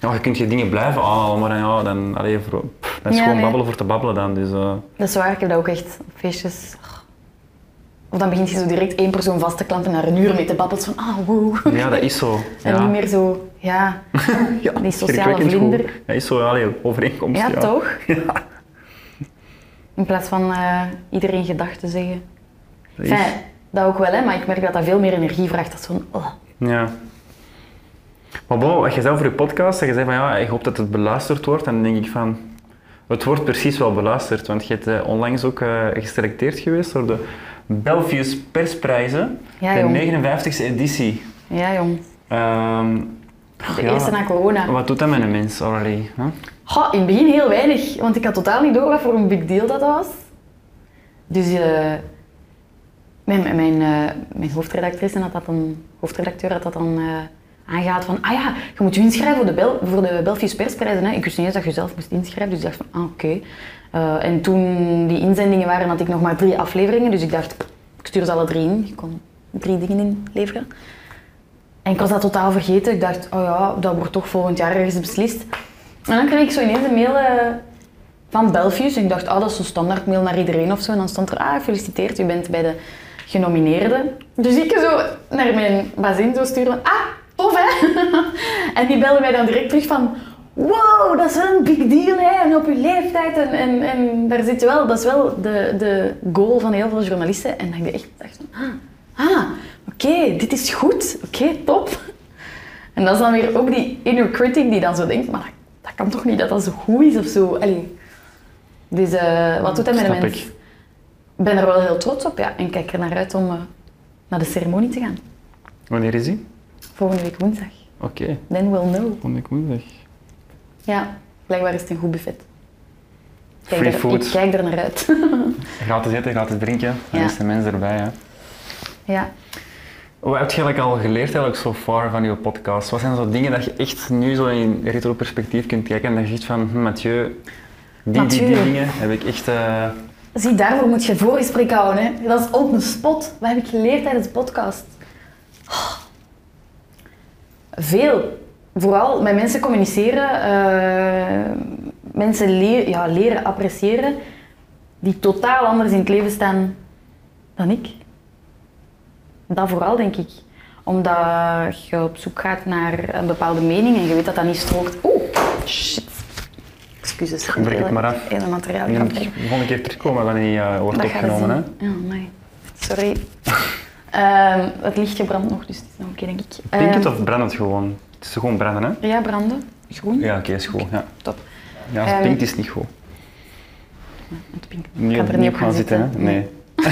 Ja, je kunt je dingen blijven aanhalen, maar dan, ja, dan, allee, voor, pff, dan is Ja, gewoon nee. babbelen voor te babbelen dan. Dus, eh, Dat is waar, ik heb dat ook echt op feestjes. Of dan begint je zo direct één persoon vast te klampen naar een uur mee te babbelen. Van, ah, wow. ja, dat is zo. En ja. niet meer zo, ja, ja, die sociale goed. vlinder. Dat is zo, allee, overeenkomst. Ja, ja. toch? Ja. In plaats van eh, iedereen gedachten zeggen. Dat is- dat ook wel, hè, maar ik merk dat dat veel meer energie vraagt. Dat is van, oh. Ja. Maar bon, wat je zei over je podcast, en je zei van ja, ik hoop dat het beluisterd wordt. En dan denk ik van, het wordt precies wel beluisterd. Want je hebt eh, onlangs ook eh, geselecteerd geweest door de Belfius Persprijzen. Ja, de jong. 59e editie. Ja, jong. Ehm, De ja, eerste na corona. Wat doet dat met een mens, Aurélie? Huh? Goh, in het begin heel weinig, want ik had totaal niet door wat voor een big deal dat was. Dus eh, mijn, mijn, eh, mijn hoofdredactrice had dat dan, hoofdredacteur had dat dan eh, aangehaald van, ah ja, je moet je inschrijven voor de, Bel, voor de Belfius Persprijzen. Hè. Ik wist niet eens dat je zelf moest inschrijven, dus ik dacht van, ah oké. Eh, en toen die inzendingen waren, had ik nog maar drie afleveringen, dus ik dacht, ik stuur ze alle drie in. Ik kon drie dingen inleveren. En ik was dat totaal vergeten. Ik dacht, oh ja, dat wordt toch volgend jaar ergens beslist. En dan kreeg ik zo ineens een mail eh, van Belfius. Ik dacht, ah, dat is een standaard mail naar iedereen of zo. En dan stond er, ah, gefeliciteerd, u bent bij de genomineerden. Dus ik zo naar mijn bazin zo sturen, ah, tof hè? en die belde mij dan direct terug van, wow, dat is wel een big deal hè. En op uw leeftijd. En, en, en daar zit je wel, dat is wel de, de goal van heel veel journalisten. En dan dacht ik echt, dacht ah, ah oké, dit is goed. Oké, top. En dat is dan weer ook die inner critic die dan zo denkt, maar dat, dat kan toch niet dat dat zo goed is of zo. Allee. Dus eh, wat doet dat met een Snap mens? ik. Ik ben er wel heel trots op ja, en kijk er naar uit om eh, naar de ceremonie te gaan. Wanneer is die? Volgende week woensdag. Oké, Then we'll know. volgende week woensdag. Ja, blijkbaar is het een goed buffet. Kijk Free er- food. Ik kijk er naar uit. Gratis eten, gratis drinken. Dan Ja. is de mens erbij. Hè. ja. Wat heb je eigenlijk al geleerd eigenlijk so far van je podcast? Wat zijn zo dingen dat je echt nu zo in retro-perspectief kunt kijken en dat je ziet van, hm, Mathieu, die, die, dingen heb ik echt... eh, Zie, daarvoor moet je voorgesprek houden. Hè. Dat is op een spot. Wat heb ik geleerd tijdens de podcast? Oh. Veel. Vooral met mensen communiceren, eh, mensen le- ja, leren appreciëren die totaal anders in het leven staan dan ik. Dat vooral, denk ik. Omdat je op zoek gaat naar een bepaalde mening en je weet dat dat niet strookt. Oeh, shit. Excuses, Druk het maar af. hele materiaal moet ik weg. de volgende keer terugkomen wanneer niet eh, wordt Dat opgenomen. Hè? Ja, nee. Sorry. Ehm, het lichtje brandt nog, dus het is nog oké, denk ik. Pink het Ehm, of brandt het gewoon? Het is gewoon branden, hè? Ja, branden. Groen. Ja, oké, is goed. Ja. Top. Ja, als het pinkt is het niet goed. Het pink. Niet, Ik ga er niet op gaan zitten. hè? Nee.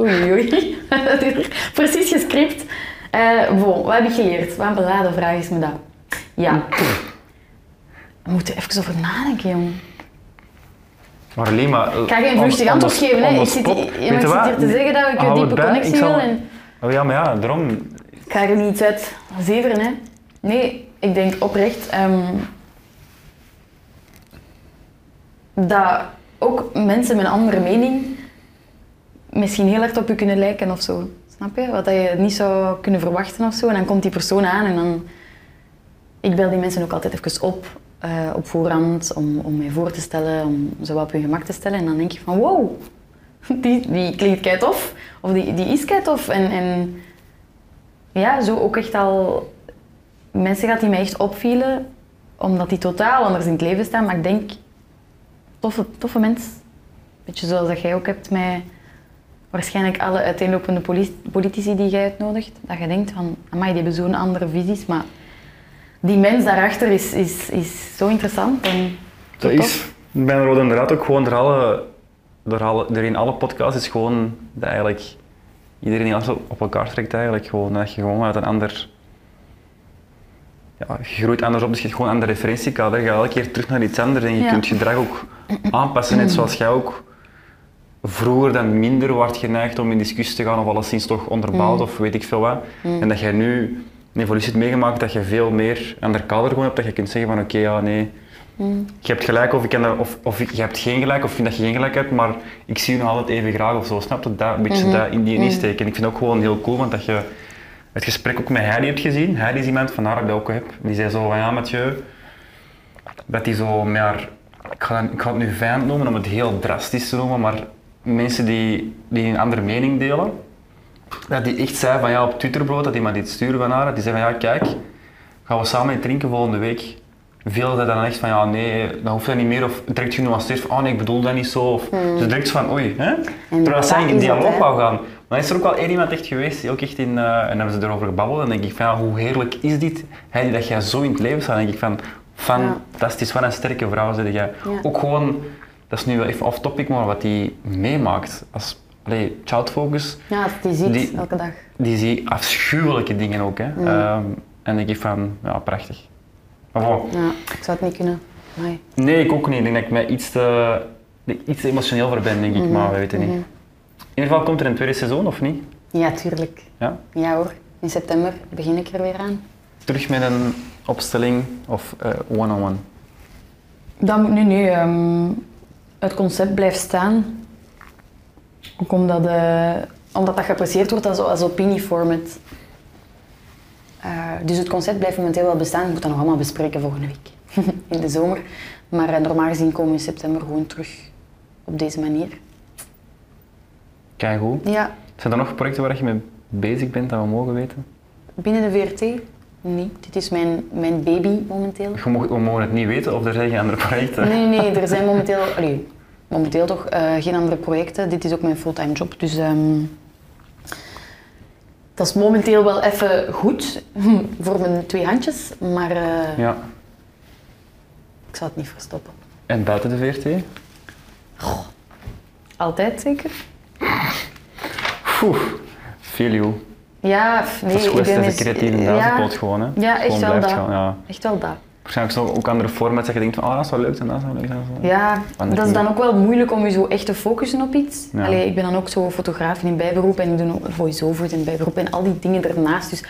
Oei, oei. Dat is Precies gescript. Eh bon, wat heb ik geleerd? Wat een beladen vraag is me dat. Ja. We moeten even over nadenken, jong. Maar alleen maar... eh, Ik ga geen vluchtig antwoord geven. Hè. Ik zit, ik hier te zeggen dat ik een diepe connectie wil. En Oh ja, maar ja, daarom... ik ga er niet uit zeveren. Hè. Nee, ik denk oprecht ehm, dat ook mensen met een andere mening misschien heel hard op je kunnen lijken of zo. Snap je? Wat je niet zou kunnen verwachten of zo. En dan komt die persoon aan en dan... Ik bel die mensen ook altijd even op, eh, op voorhand, om, om mij voor te stellen, om ze wat op hun gemak te stellen. En dan denk je van, wow, die, die klinkt kei tof. Of die, die is kei tof. En, en ja, zo ook echt al mensen gehad die mij echt opvielen, omdat die totaal anders in het leven staan. Maar ik denk, toffe, toffe mens. Beetje zoals dat jij ook hebt met waarschijnlijk alle uiteenlopende poli- politici die jij uitnodigt. Dat je denkt van, amai, die hebben zo'n andere visies. Maar die mens daarachter is, is, is zo interessant en zo Dat tof. is bij een rode draad ook gewoon door alle, door alle, door in alle podcasts is gewoon dat eigenlijk iedereen alles op elkaar trekt eigenlijk. Gewoon, dat je gewoon uit een ander... Ja, je groeit anders op, dus je hebt gewoon een andere referentiekader. Je gaat elke keer terug naar iets anders en je Ja. kunt je gedrag ook aanpassen. Net zoals jij ook vroeger dan minder wordt geneigd om in discussie te gaan of alleszins toch onderbouwd of weet ik veel wat. En dat jij nu een evolutie hebt meegemaakt dat je veel meer ander kader gewoon hebt, dat je kunt zeggen van oké, ja, nee, je hebt gelijk of, ik ken dat, of, of je hebt geen gelijk of vind dat je geen gelijk hebt, maar ik zie je nog altijd even graag of zo. Snap je? Dat, een beetje dat in die insteek. En ik vind het ook gewoon heel cool, want dat je het gesprek ook met Heidi hebt gezien. Heidi is iemand van haar dat ik ook heb. Die zei zo van ja, Mathieu, dat die zo met haar, ik ga, dat- ik ga het nu vijand noemen om het heel drastisch te noemen, maar mensen die, die een andere mening delen, dat die echt zei van ja, op Twitter bijvoorbeeld, dat iemand iets stuurde van haar, dat die zei van ja, kijk, gaan we samen drinken volgende week. Veel zeiden dan echt van ja, nee, dan hoeft dat niet meer. Of direct genuanceerd van oh nee, ik bedoel dat niet zo. Of, Dus direct van oei, hè? Terwijl dat zij in dialoog wou gaan. Maar dan is er ook wel één iemand echt geweest, die ook echt in, eh, en hebben ze erover gebabbeld. En denk ik van ja, hoe heerlijk is dit, Heidi, dat jij zo in het leven staat. Dan denk ik van, fantastisch, wat een sterke vrouw zeg jij. Ook gewoon, dat is nu wel even off-topic, maar wat die meemaakt. Als, allee, child focus, Ja, die ziet Die- elke dag. die zie afschuwelijke dingen ook. Hè. Ehm, en denk ik van, ja, prachtig. Bon, Ja, ik zou het niet kunnen. Nee. nee, ik ook niet. Ik denk dat ik mij iets te, iets te emotioneel voor ben, denk ik, maar we weten niet. In ieder geval komt er een tweede seizoen, of niet? Ja, tuurlijk. Ja? Ja hoor, in september begin ik er weer aan. Terug met een opstelling of eh, one-on-one. Dat moet nu, nu ehm, het concept blijft staan. Ook omdat, eh, omdat dat geapprecieerd wordt als, als opinieformat. Eh, dus het concept blijft momenteel wel bestaan. Ik moet dat nog allemaal bespreken volgende week. in de zomer. Maar eh, normaal gezien komen we in september gewoon terug op deze manier. Kijk goed. Ja, Zijn er nog projecten waar je mee bezig bent dat we mogen weten? binnen de VRT? Nee, dit is mijn, mijn baby momenteel. Je mag- we mogen het niet weten of er zijn geen andere projecten. Nee, nee, er zijn momenteel, allee, momenteel toch eh, geen andere projecten. Dit is ook mijn fulltime job, dus ehm, dat is momenteel wel even goed voor mijn twee handjes, maar eh, Ja. ik zal het niet verstoppen. En buiten de VRT? Altijd zeker? Oeh, feel you. Ja, nee, dat is goed, ik ben dat is een creatieve ja, gewoon. Hè. Ja, echt wel dat. gaan, ja. Echt wel dat. Waarschijnlijk zo ook andere formats dat je denkt van, oh, dat is wel leuk en dat is wel leuk. en dat is wel- Ja, Wanneer dat is dan ook wel moeilijk om je zo echt te focussen op iets. Ja. Allee, ik ben dan ook zo fotograaf in bijberoep en ik doe voice-over in bijberoep en al die dingen ernaast. Dus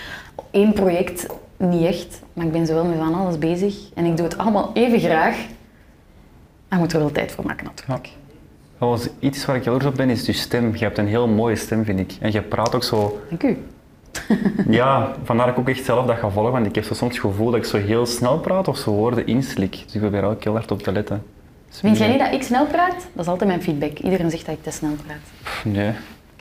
één project niet echt, maar ik ben zo wel met van alles bezig. En ik doe het allemaal even graag. Maar moet er wel tijd voor maken natuurlijk. Dat was iets waar ik jaloers op ben, is je stem. Je hebt een heel mooie stem, vind ik. En je praat ook zo... Dank u. Ja, vandaar dat ik ook echt zelf dat ga volgen, want ik heb zo soms het gevoel dat ik zo heel snel praat of zo woorden inslik. Dus ik probeer er ook heel hard op te letten. Dus Vind jij niet dat ik snel praat? Dat is altijd mijn feedback. Iedereen zegt dat ik te snel praat. Pff, Nee.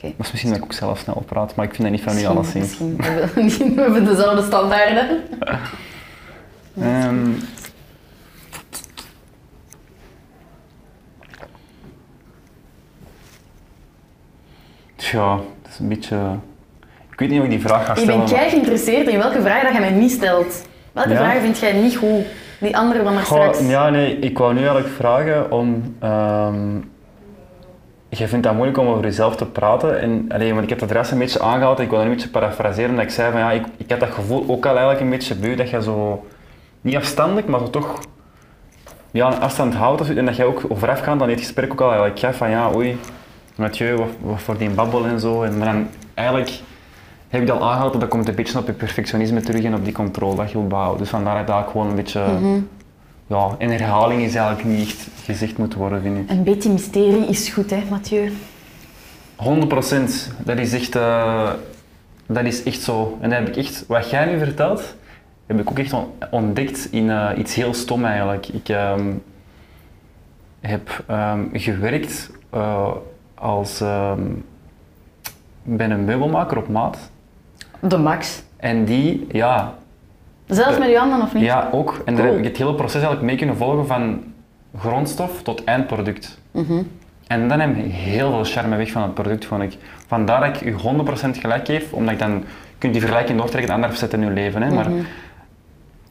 Dat is misschien dat ik ook zelf snel praat, maar ik vind dat niet van u. Misschien hebben we, hebben dezelfde standaarden. Ehm, Tja, dat is een beetje... Ik weet niet of ik die vraag ga Ik stellen. ben kei geïnteresseerd in welke vragen dat je mij niet stelt. Welke Ja? vragen vind jij niet goed? Die andere van daar Goh, straks. ja, nee, ik wou nu eigenlijk vragen om... ehm je vindt het moeilijk om over jezelf te praten. En, allee, want ik heb dat rest een beetje aangehaald. Ik wil dat een beetje parafraseren. Dat ik zei van ja, ik, ik had dat gevoel ook al eigenlijk een beetje bij u, dat je zo... Niet afstandelijk, maar zo toch... Ja, een afstand houdt. En dat jij ook voorafgaand aan dit gesprek ook al eigenlijk gaf van ja, oei, Mathieu, wat, wat voor die babbel en zo. En, maar dan eigenlijk heb ik al aangehaald dat dat komt een beetje op je perfectionisme terug en op die controle dat je wilt behouden. Dus vandaar dat dat gewoon een beetje... Ja, een herhaling is eigenlijk niet echt gezegd moet worden, vind ik. Een beetje mysterie is goed, hè, Mathieu? 100 procent. Dat is echt, eh, dat is echt zo. En dat heb ik echt, wat jij nu vertelt, heb ik ook echt on- ontdekt in eh, iets heel stom eigenlijk. Ik ehm, heb ehm, gewerkt eh, als ehm, bij een meubelmaker op maat. De max. En die, ja, Zelfs met je handen of niet? ja, ook. En daar Cool. heb ik het hele proces eigenlijk mee kunnen volgen van grondstof tot eindproduct. Mhm. En dan heb je heel veel charme weg van het product, vond ik. Vandaar dat ik u 100% gelijk geef, omdat ik dan... Kunt die vergelijking doortrekken naar andere facetten in je leven. Hè, maar Mhm.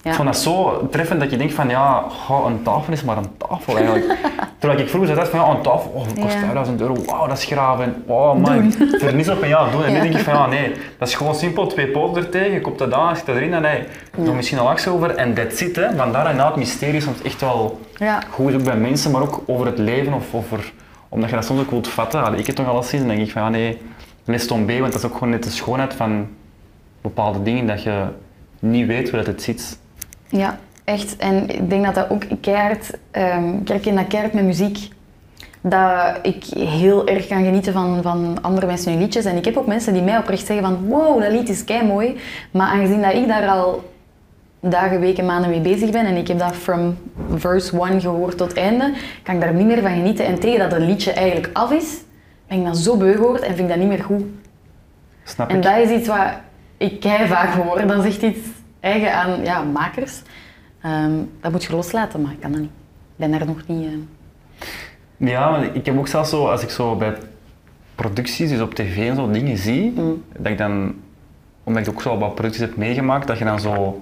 Ja. ik vond dat zo treffend dat je denkt van, ja, een tafel is maar een tafel eigenlijk. Terwijl ik vroeger zei van, ja, een tafel, oh, dat kost Ja. 5000 euro, wauw, dat is graaf. En, oh man, vernis op en ja, doen. En nu denk ik van, ja, nee, dat is gewoon simpel, twee poten er tegen, je koopt dat aan, zit dat erin en nee, nog misschien een laks over en that's it. Hè. Vandaar dat inderdaad het mysterie soms echt wel Ja. goed is ook bij mensen, maar ook over het leven of over, omdat je dat soms ook wilt vatten. Allee, ik heb toch alles zien, dan denk ik van ja, nee, les B, want dat is ook gewoon net de schoonheid van bepaalde dingen dat je niet weet hoe dat het zit. Ja, echt. En ik denk dat dat ook keihard... ehm ik herken dat keihard met muziek. Dat ik heel erg kan genieten van, van andere mensen hun liedjes. En ik heb ook mensen die mij oprecht zeggen van... Wow, dat lied is kei mooi. Maar aangezien dat ik daar al dagen, weken, maanden mee bezig ben en ik heb dat from verse 1 gehoord tot einde, kan ik daar niet meer van genieten. En tegen dat een liedje eigenlijk af is, ben ik dan zo beu gehoord en vind ik dat niet meer goed. Snap En ik? dat is iets wat ik kei vaak hoor. Dat is echt iets eigen aan ja, makers. Ehm, dat moet je loslaten, maar ik kan dat niet. Ik ben daar nog niet... eh, Ja, maar ik heb ook zelfs zo, als ik zo bij producties, dus op tv en zo dingen zie, Mm. dat ik dan, omdat ik ook zo wat producties heb meegemaakt, dat je dan zo,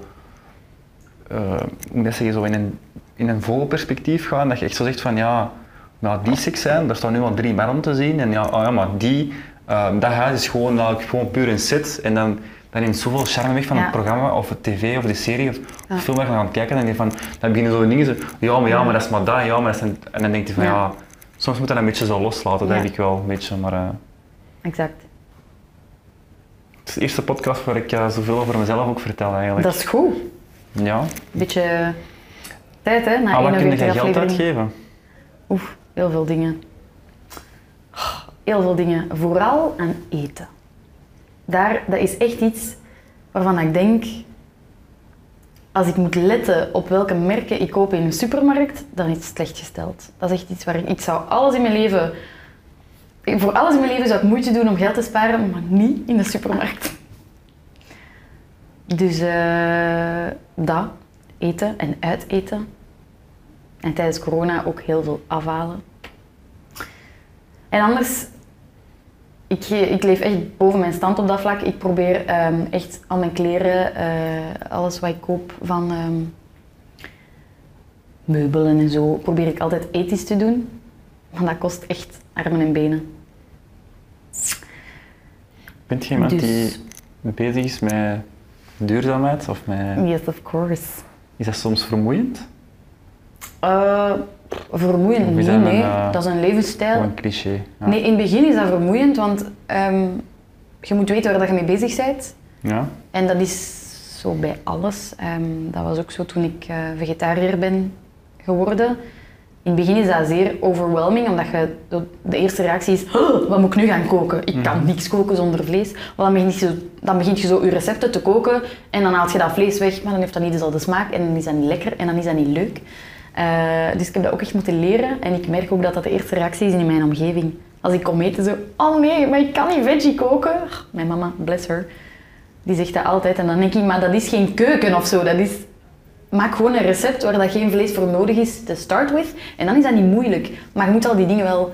hoe ik dat zeggen, zo in een, in een vogelperspectief gaat, dat je echt zo zegt van ja, nou die seks zijn, daar staan nu al drie mannen te zien en ja, oh ja maar die, eh, dat huis is gewoon, nou, gewoon puur een set en dan, dan neemt zoveel charme weg van Ja. het programma of het tv of de serie of Ja. de film waar je aan het kijken en dan, denk je van, dan beginnen zo dingen zo, ja maar ja, maar dat is maar dat, ja maar dat is en dan denk je van Ja. soms moet je dat een beetje zo loslaten, heb ik wel een beetje, maar eh, Exact. het is de eerste podcast waar ik eh, zoveel over mezelf ook vertel eigenlijk. Dat is goed. Ja, Een beetje tijd, hè, na wat kun 41 je geld uitgeven? Oef, heel veel dingen. Heel veel dingen. Vooral aan eten. Daar, dat is echt iets waarvan ik denk... Als ik moet letten op welke merken ik koop in een supermarkt, dan is het slecht gesteld. Dat is echt iets waar ik... Ik zou alles in mijn leven... Voor alles in mijn leven zou ik moeite doen om geld te sparen, maar niet in de supermarkt. Dus eh dat. Eten en uiteten. En tijdens corona ook heel veel afhalen. En anders, ik, ik leef echt boven mijn stand op dat vlak. Ik probeer ehm, echt al mijn kleren, eh, alles wat ik koop van ehm, meubelen en zo, probeer ik altijd ethisch te doen. Want dat kost echt armen en benen. Bent je iemand Dus- die bezig is met duurzaamheid of met... Yes, of course. Is dat soms vermoeiend? Eh, vermoeiend niet, een, nee. eh, dat is een levensstijl. Een cliché. Ja. Nee, in het begin is dat vermoeiend, want ehm, je moet weten waar dat je mee bezig bent. Ja? En dat is zo bij alles. Ehm, dat was ook zo toen ik eh, vegetariër ben geworden. In het begin is dat zeer overwhelming, omdat je, de- eerste reactie is, "Huh, wat moet ik nu gaan koken? Ik kan niks koken zonder vlees. Want dan begint, je zo, dan begint je zo je recepten te koken en dan haal je dat vlees weg, maar dan heeft dat niet dezelfde smaak en dan is dat niet lekker en dan is dat niet leuk. Eh, dus ik heb dat ook echt moeten leren en ik merk ook dat dat de eerste reactie is in mijn omgeving. Als ik kom eten, zo... Oh nee, maar ik kan niet veggie koken. Mijn mama, bless her, die zegt dat altijd. En dan denk ik, maar dat is geen keuken of zo. Dat is... Maak gewoon een recept waar dat geen vlees voor nodig is te start with. En dan is dat niet moeilijk. Maar je moet al die dingen wel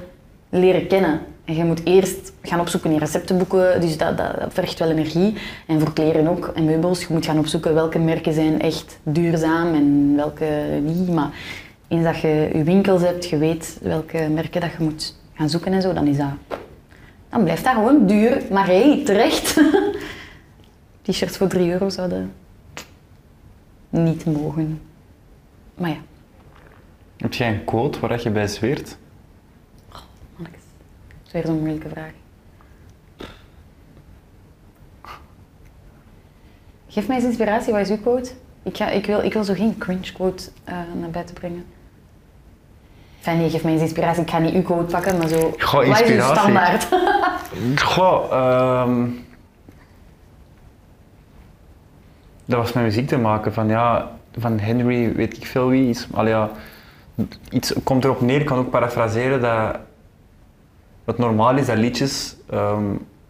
leren kennen. En je moet eerst gaan opzoeken in receptenboeken, dus dat, dat, vergt wel energie. En voor kleren ook, en meubels. Je moet gaan opzoeken welke merken zijn echt duurzaam en welke niet. Maar eens dat je je winkels hebt, je weet welke merken dat je moet gaan zoeken en zo, dan is dat... Dan blijft dat gewoon duur. Maar hey, terecht. T-shirts voor 3 euro zouden niet mogen. Maar ja, Heb jij een quote waar je bij zweert? Is weer zo'n moeilijke vraag. Geef mij eens inspiratie, wat is uw quote? Ik, ga, ik, wil, ik wil zo geen cringe quote eh, naar buiten brengen. Enfin, nee, geef mij eens inspiratie. Ik ga niet uw quote pakken, maar zo... Goh, Wat is uw standaard? Goh, ehm, dat was met muziek te maken. Van ja, van Henry weet ik veel wie is. Al ja, iets komt erop neer, ik kan ook parafraseren dat het normaal is dat liedjes ehm,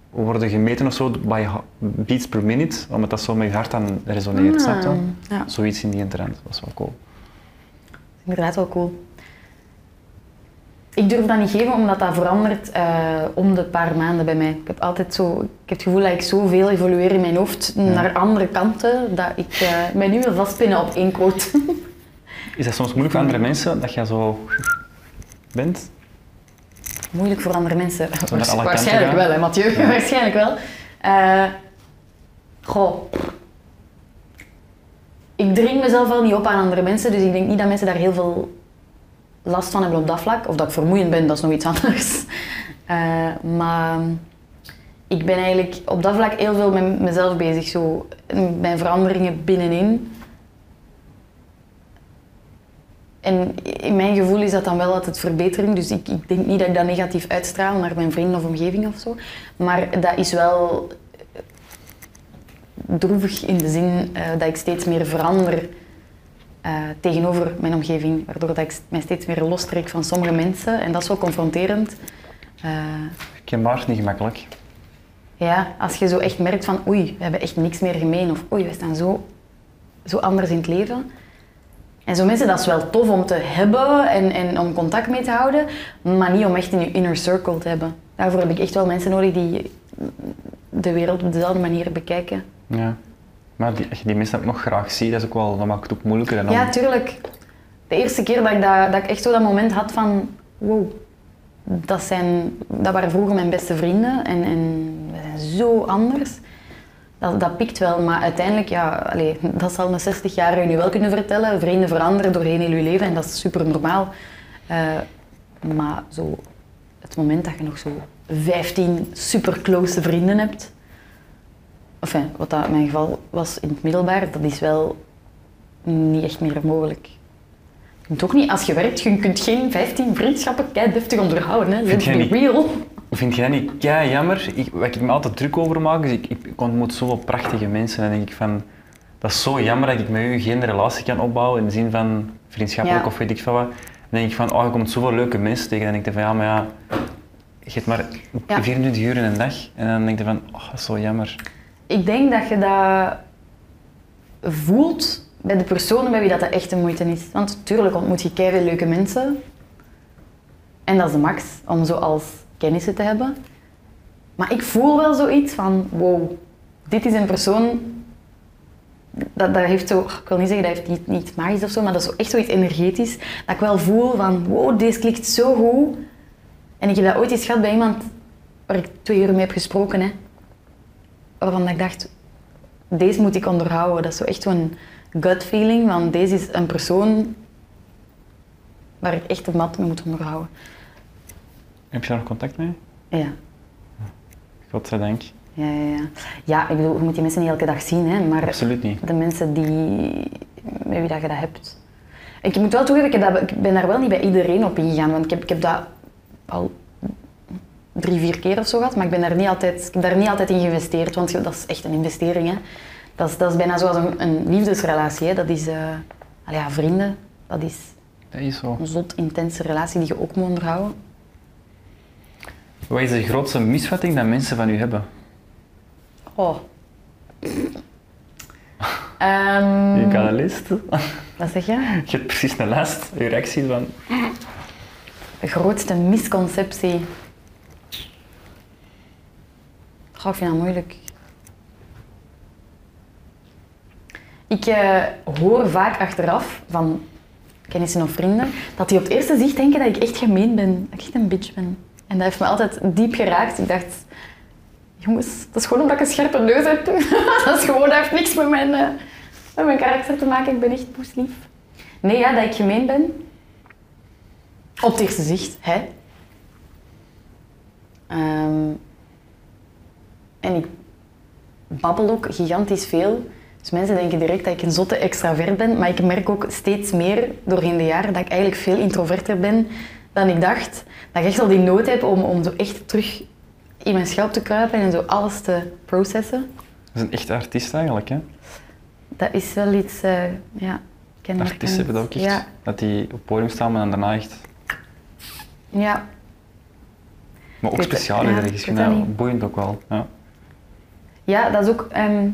worden gemeten of zo ha- beats per minute, omdat dat zo met je hart dan resoneert, snap je? Ah, ja. Zoiets in die trend, dat was wel cool. Inderdaad wel cool. Ik durf dat niet geven, omdat dat verandert eh, om de paar maanden bij mij. Ik heb altijd zo, ik heb het gevoel dat ik zoveel evolueer in mijn hoofd naar andere kanten, dat ik eh, mij nu wil vastpinnen op één quote. Is dat soms moeilijk voor andere mensen, dat je zo bent? Moeilijk voor andere mensen. Waarschijnlijk wel, hè, Mathieu? Waarschijnlijk wel. Eh, goh. Ik dring mezelf wel niet op aan andere mensen, dus ik denk niet dat mensen daar heel veel last van hebben op dat vlak. Of dat ik vermoeiend ben, dat is nog iets anders. Eh, maar ik ben eigenlijk op dat vlak heel veel met mezelf bezig. Zo, mijn veranderingen binnenin. En in mijn gevoel is dat dan wel altijd verbetering. Dus ik, ik denk niet dat ik dat negatief uitstraal naar mijn vrienden of omgeving of zo. Maar dat is wel droevig in de zin eh, dat ik steeds meer verander eh, tegenover mijn omgeving. Waardoor dat ik mij steeds meer lostrek van sommige mensen. En dat is wel confronterend. Kenbaar, is niet gemakkelijk. ja, als je zo echt merkt van oei, we hebben echt niks meer gemeen. Of oei, we staan zo, zo anders in het leven. En zo mensen, dat is wel tof om te hebben en, en om contact mee te houden, maar niet om echt in je inner circle te hebben. Daarvoor heb ik echt wel mensen nodig die de wereld op dezelfde manier bekijken. Ja. Maar die, als je die mensen ook nog graag ziet, dat, is ook wel, dat maakt het ook moeilijker. En dan, Ja, tuurlijk. De eerste keer dat ik, dat, dat ik echt zo dat moment had van wow, dat, zijn, dat waren vroeger mijn beste vrienden en, en we zijn zo anders. Dat, dat pikt wel, maar uiteindelijk, ja, dat zal een 60 jaar nu wel kunnen vertellen. Vrienden veranderen doorheen heel je leven en dat is super normaal. Eh, maar zo, het moment dat je nog zo 15 super close vrienden hebt, enfin, wat dat in mijn geval was in het middelbaar, dat is wel niet echt meer mogelijk. Toch niet, als je werkt, je kunt geen 15 vriendschappen kei deftig onderhouden. Hè. Let's jij be niet- real. Vind je dat niet kei jammer? Ik, waar ik me altijd druk over maak, is ik, ik, ontmoet zoveel prachtige mensen en dan denk ik van, dat is zo jammer dat ik met u geen relatie kan opbouwen in de zin van vriendschappelijk Ja. of weet ik veel wat. Dan denk ik van, oh, je komt zoveel leuke mensen tegen. Dan denk ik van, ja, maar ja, je hebt maar Ja. 24 uur in een dag. En dan denk je van, oh, dat is zo jammer. Ik denk dat je dat voelt bij de personen bij wie dat, dat echt de moeite is. Want natuurlijk ontmoet je keihard leuke mensen. En dat is de max, om zo als kennissen te hebben. Maar ik voel wel zoiets van, wow, dit is een persoon... Dat, dat heeft zo, ik wil niet zeggen dat heeft niet, niet magisch of zo, maar dat is echt zoiets energetisch. Dat ik wel voel van, wow, deze klikt zo goed. En ik heb dat ooit eens gehad bij iemand waar ik twee uur mee heb gesproken. Hè waarvan ik dacht, deze moet ik onderhouden. Dat is zo echt zo'n gut feeling, van deze is een persoon waar ik echt de mat mee moet onderhouden. Heb je daar nog contact mee? Ja. Godzijdank. Ja, ja, ja. ja, ik bedoel, je moet die mensen niet elke dag zien, hè, maar Absoluut niet. de mensen die, met wie dat je dat hebt. Ik moet wel toegeven, ik, dat, ik ben daar wel niet bij iedereen op ingegaan, want ik heb, ik heb dat al drie, vier keer of zo gehad, maar ik, ben daar niet altijd, ik heb daar niet altijd in geïnvesteerd, want dat is echt een investering. Hè. Dat, is, dat is bijna zoals een, een liefdesrelatie. Hè. Dat is, allee, ja, vrienden, dat is Dat is zo. een zot intense relatie die je ook moet onderhouden. Wat is de grootste misvatting dat mensen van u hebben? Oh. Ehm, Je kan een lijst. wat zeg je? Je hebt precies een lijst. Je reactie van... De grootste misconceptie. Goh, ik vind dat moeilijk. Ik eh, hoor vaak achteraf van kennissen of vrienden dat die op het eerste zicht denken dat ik echt gemeen ben, dat ik echt een bitch ben. En dat heeft me altijd diep geraakt. Ik dacht, jongens, dat is gewoon omdat ik een scherpe neus heb. dat is gewoon, dat heeft niks met mijn, eh, met mijn karakter te maken. Ik ben echt poeslief. Nee, ja, dat ik gemeen ben. Op het eerste zicht, hè. Ehm, en ik babbel ook gigantisch veel. Dus mensen denken direct dat ik een zotte extravert ben. Maar ik merk ook steeds meer doorheen de jaren dat ik eigenlijk veel introverter ben dan ik dacht. Dat ik echt al die nood heb om, om zo echt terug in mijn schelp te kruipen en zo alles te processen. Dat is een echte artiest eigenlijk, hè? Dat is wel iets, eh ja, kenmerkend. Artiesten hebben dat ook echt. Ja, Dat die op het podium staan en dan daarna echt... ja. Maar ook speciaal ja, dat niet. boeiend ook wel. Ja. Ja, dat is ook. ehm,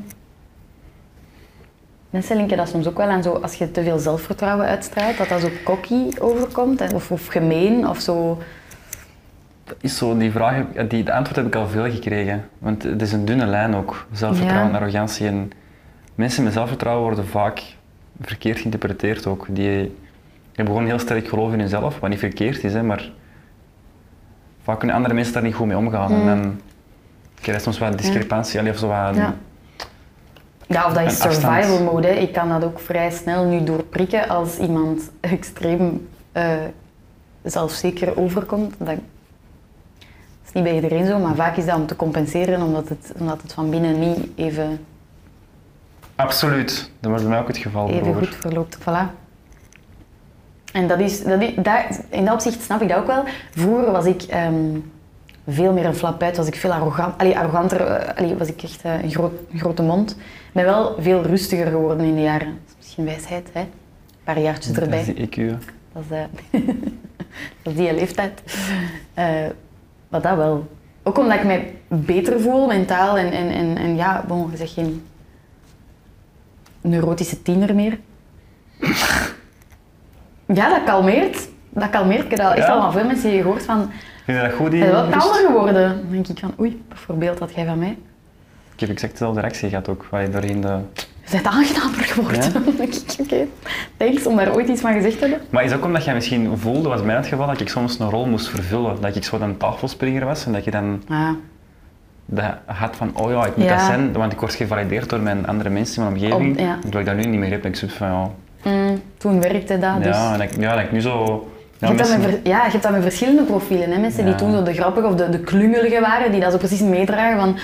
mensen linken dat soms ook wel aan zo als je te veel zelfvertrouwen uitstraalt, dat dat zo cocky overkomt of, of gemeen of zo. Dat is zo, die vraag, die, de antwoord heb ik al veel gekregen. Want het is een dunne lijn ook, zelfvertrouwen Ja. en arrogantie. En mensen met zelfvertrouwen worden vaak verkeerd geïnterpreteerd ook. Die hebben gewoon heel sterk geloof in hunzelf, wat niet verkeerd is, hè, maar vaak kunnen andere mensen daar niet goed mee omgaan. En dan krijg je soms wat discrepantie, of zo wat... Ja. Ja, of dat is survival mode. hè. Ik kan dat ook vrij snel nu doorprikken als iemand extreem eh, zelfzeker overkomt. Dat, dat is niet bij iedereen zo, maar vaak is dat om te compenseren omdat het, omdat het van binnen niet even Absoluut, dat was bij mij ook het geval. even goed verloopt. Voilà. En dat is, dat is, daar, in dat opzicht snap ik dat ook wel. Vroeger was ik ehm, veel meer een flapuit, was ik veel arrogant, allee, arroganter, eh, allee, was ik echt eh, een, groot, een grote mond. Ik ben wel veel rustiger geworden in de jaren. Dat is misschien wijsheid, hè? Een paar jaartjes Dat erbij. is die hè. Dat is, dat is die leeftijd. Eh, maar dat wel. Ook omdat ik mij beter voel mentaal en, en, en, en ja, bon, je zegt geen neurotische tiener meer. ja, dat kalmeert. Dat kalmeert. Ik heb dat echt al van veel mensen gehoord van, Vind je dat goed? Die wel kalmer geworden. Dan denk ik van, oei, bijvoorbeeld had jij van mij. Ik heb exact dezelfde reactie gehad ook, waar je doorheen de... Je bent aangenamer geworden. Dan denk ik, oké, thanks om daar ooit iets van gezegd te hebben. Maar is ook omdat jij misschien voelde, was mij het geval, dat ik soms een rol moest vervullen. Dat ik zo een tafelspringer was en dat je dan Ah, dat had van, oh ja, ik moet Ja. dat zijn, want ik word gevalideerd door mijn andere mensen in mijn omgeving. Om- ja. Terwijl ik dat nu niet meer heb. En ik zoiets van, ja, mm, toen werkte dat, dus... ja, en dat, ik- ja, dat ik nu zo... Je Ja, hebt, dat met, ja, je hebt dat met verschillende profielen. Hè? Mensen die toen zo de grappige of de, de klungelige waren, die dat zo precies meedragen van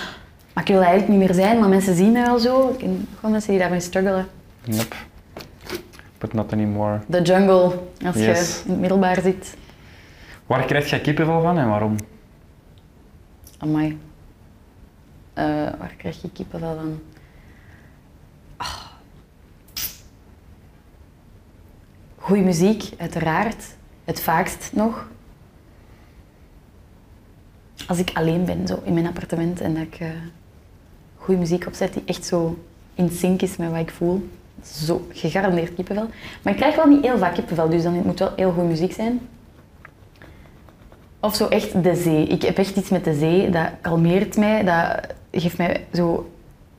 maar ik wil dat eigenlijk niet meer zijn, maar mensen zien mij wel zo. Ik ken gewoon mensen die daarmee struggelen. Yep. But not anymore. De jungle, als Yes. je in het middelbaar zit. Waar krijg jij kippenvel van en waarom? Amai. Eh waar krijg je kippenvel van? Ah. Goeie muziek, uiteraard. Het vaakst nog. Als ik alleen ben, zo in mijn appartement, en dat ik eh goede muziek opzet die echt zo in sync is met wat ik voel. Zo, gegarandeerd kippenvel. Maar ik krijg wel niet heel vaak kippenvel, dus dan moet wel heel goede muziek zijn. Of zo echt de zee. Ik heb echt iets met de zee, dat kalmeert mij, dat geeft mij zo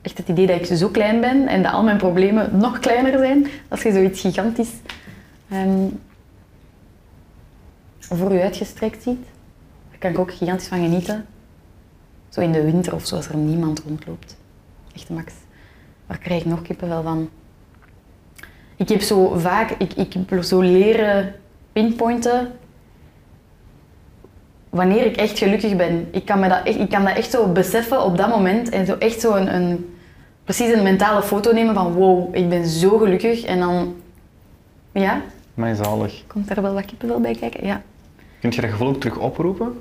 echt het idee dat ik zo klein ben en dat al mijn problemen nog kleiner zijn. Als je zoiets gigantisch ehm, voor je uitgestrekt ziet, daar kan ik ook gigantisch van genieten. Zo in de winter of zo, als er niemand rondloopt. Echt max. Waar krijg ik nog kippenvel van? Ik heb zo vaak, ik, ik heb zo leren pinpointen wanneer ik echt gelukkig ben. Ik kan, me dat echt, ik kan dat echt zo beseffen op dat moment en zo echt zo een, een, precies een mentale foto nemen van wow, ik ben zo gelukkig. En dan, ja, Mij zalig. komt daar wel wat kippenvel bij kijken? Ja. Kun je dat gevoel ook terug oproepen?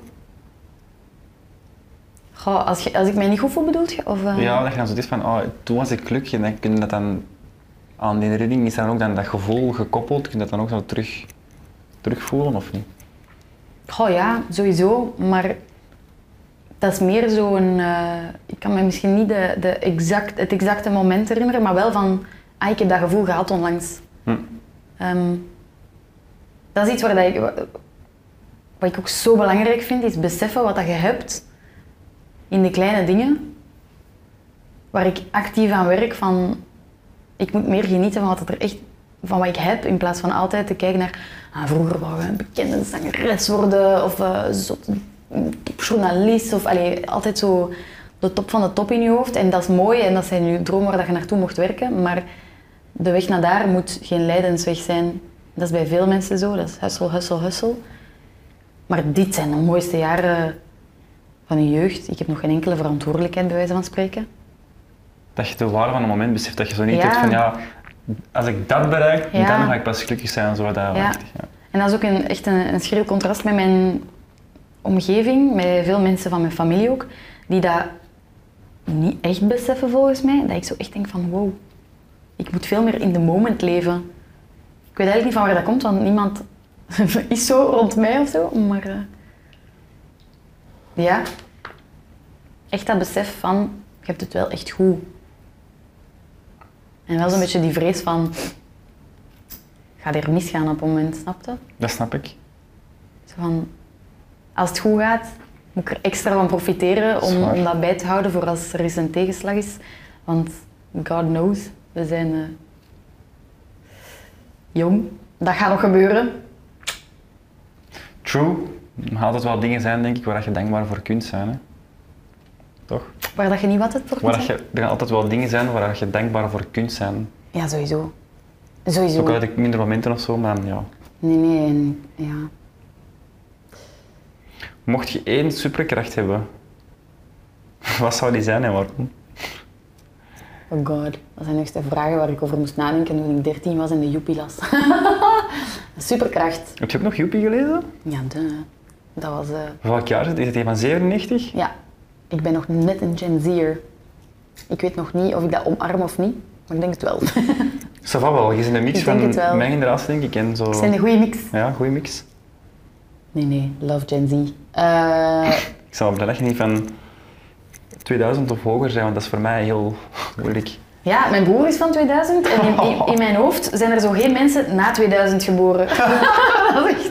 Goh, als, je, als ik mij niet goed voel, bedoelt je? Of, eh? Ja, dat je dan zo is van, oh, toen was ik gelukkig dan kun je dat dan aan die herinnering, is dan ook dan dat gevoel gekoppeld, kun je dat dan ook zo terug, terugvoelen of niet? Goh, ja, sowieso. Maar dat is meer zo'n... eh ik kan me misschien niet de, de exact, het exacte moment herinneren, maar wel van... Ah, ik heb dat gevoel gehad onlangs. Hm. Ehm, dat is iets waar dat ik, wat ik ook zo belangrijk vind, is beseffen wat dat je hebt in de kleine dingen. Waar ik actief aan werk van... Ik moet meer genieten van wat, er echt, van wat ik heb, in plaats van altijd te kijken naar... Ah, vroeger wou je een bekende zangeres worden, of eh, zot- een topjournalist, of allee, altijd zo de top van de top in je hoofd. En dat is mooi en dat zijn je dromen waar dat je naartoe mocht werken, maar de weg naar daar moet geen lijdensweg zijn. Dat is bij veel mensen zo, dat is hustle, hustle, hustle. Maar dit zijn de mooiste jaren van je jeugd. Ik heb nog geen enkele verantwoordelijkheid, bij wijze van spreken. Dat je de waarde van een moment beseft. Dat je zo niet Ja. denkt van ja, als ik dat bereik, Ja. dan ga ik pas gelukkig zijn. Zo, dat, Ja. En dat is ook een, echt een, een schril contrast met mijn omgeving, met veel mensen van mijn familie ook, die dat niet echt beseffen volgens mij. Dat ik zo echt denk van wow, ik moet veel meer in de moment leven. Ik weet eigenlijk niet van waar dat komt, want niemand is zo rond mij of zo. Maar eh, ja, echt dat besef van je hebt het wel echt goed. En wel zo'n beetje die vrees van gaat er misgaan op een moment, snap je? Dat snap ik. Zo van, als het goed gaat, moet ik er extra van profiteren om, Zwaar. om dat bij te houden voor als er eens een tegenslag is. Want God knows, we zijn eh, jong. Dat gaat nog gebeuren. True. Er gaan altijd wel dingen zijn, denk ik, waar je dankbaar voor kunt zijn. Hè? Toch? Waar dat je niet wat het voor Waar kunt je, er gaan altijd wel dingen zijn waar je dankbaar voor kunt zijn. zijn. Ja, sowieso. Sowieso. Ook ik minder momenten of zo, maar dan, ja. Nee, nee. ja. Mocht je één superkracht hebben, wat zou die zijn en waarom? Oh god, dat zijn echt de vragen waar ik over moest nadenken toen ik 13 was en de joepie las. Superkracht. Heb je ook nog Joepie gelezen? Ja, de, dat was... eh, Welk jaar is het? Is het van 97? Ja, ik ben nog net een Gen Z'er. Ik weet nog niet of ik dat omarm of niet, maar ik denk het wel. Ça va wel, je bent een mix van mijn generatie, denk ik. En zo... Zijn een goede mix. Ja, goede mix. Nee, nee, love Gen Z. Eh, Ik zou blij dat je niet van 2000 of hoger zijn, want dat is voor mij heel moeilijk. Ja, mijn broer is van 2000 en in, in, in mijn hoofd zijn er zo geen mensen na 2000 geboren. dat is echt...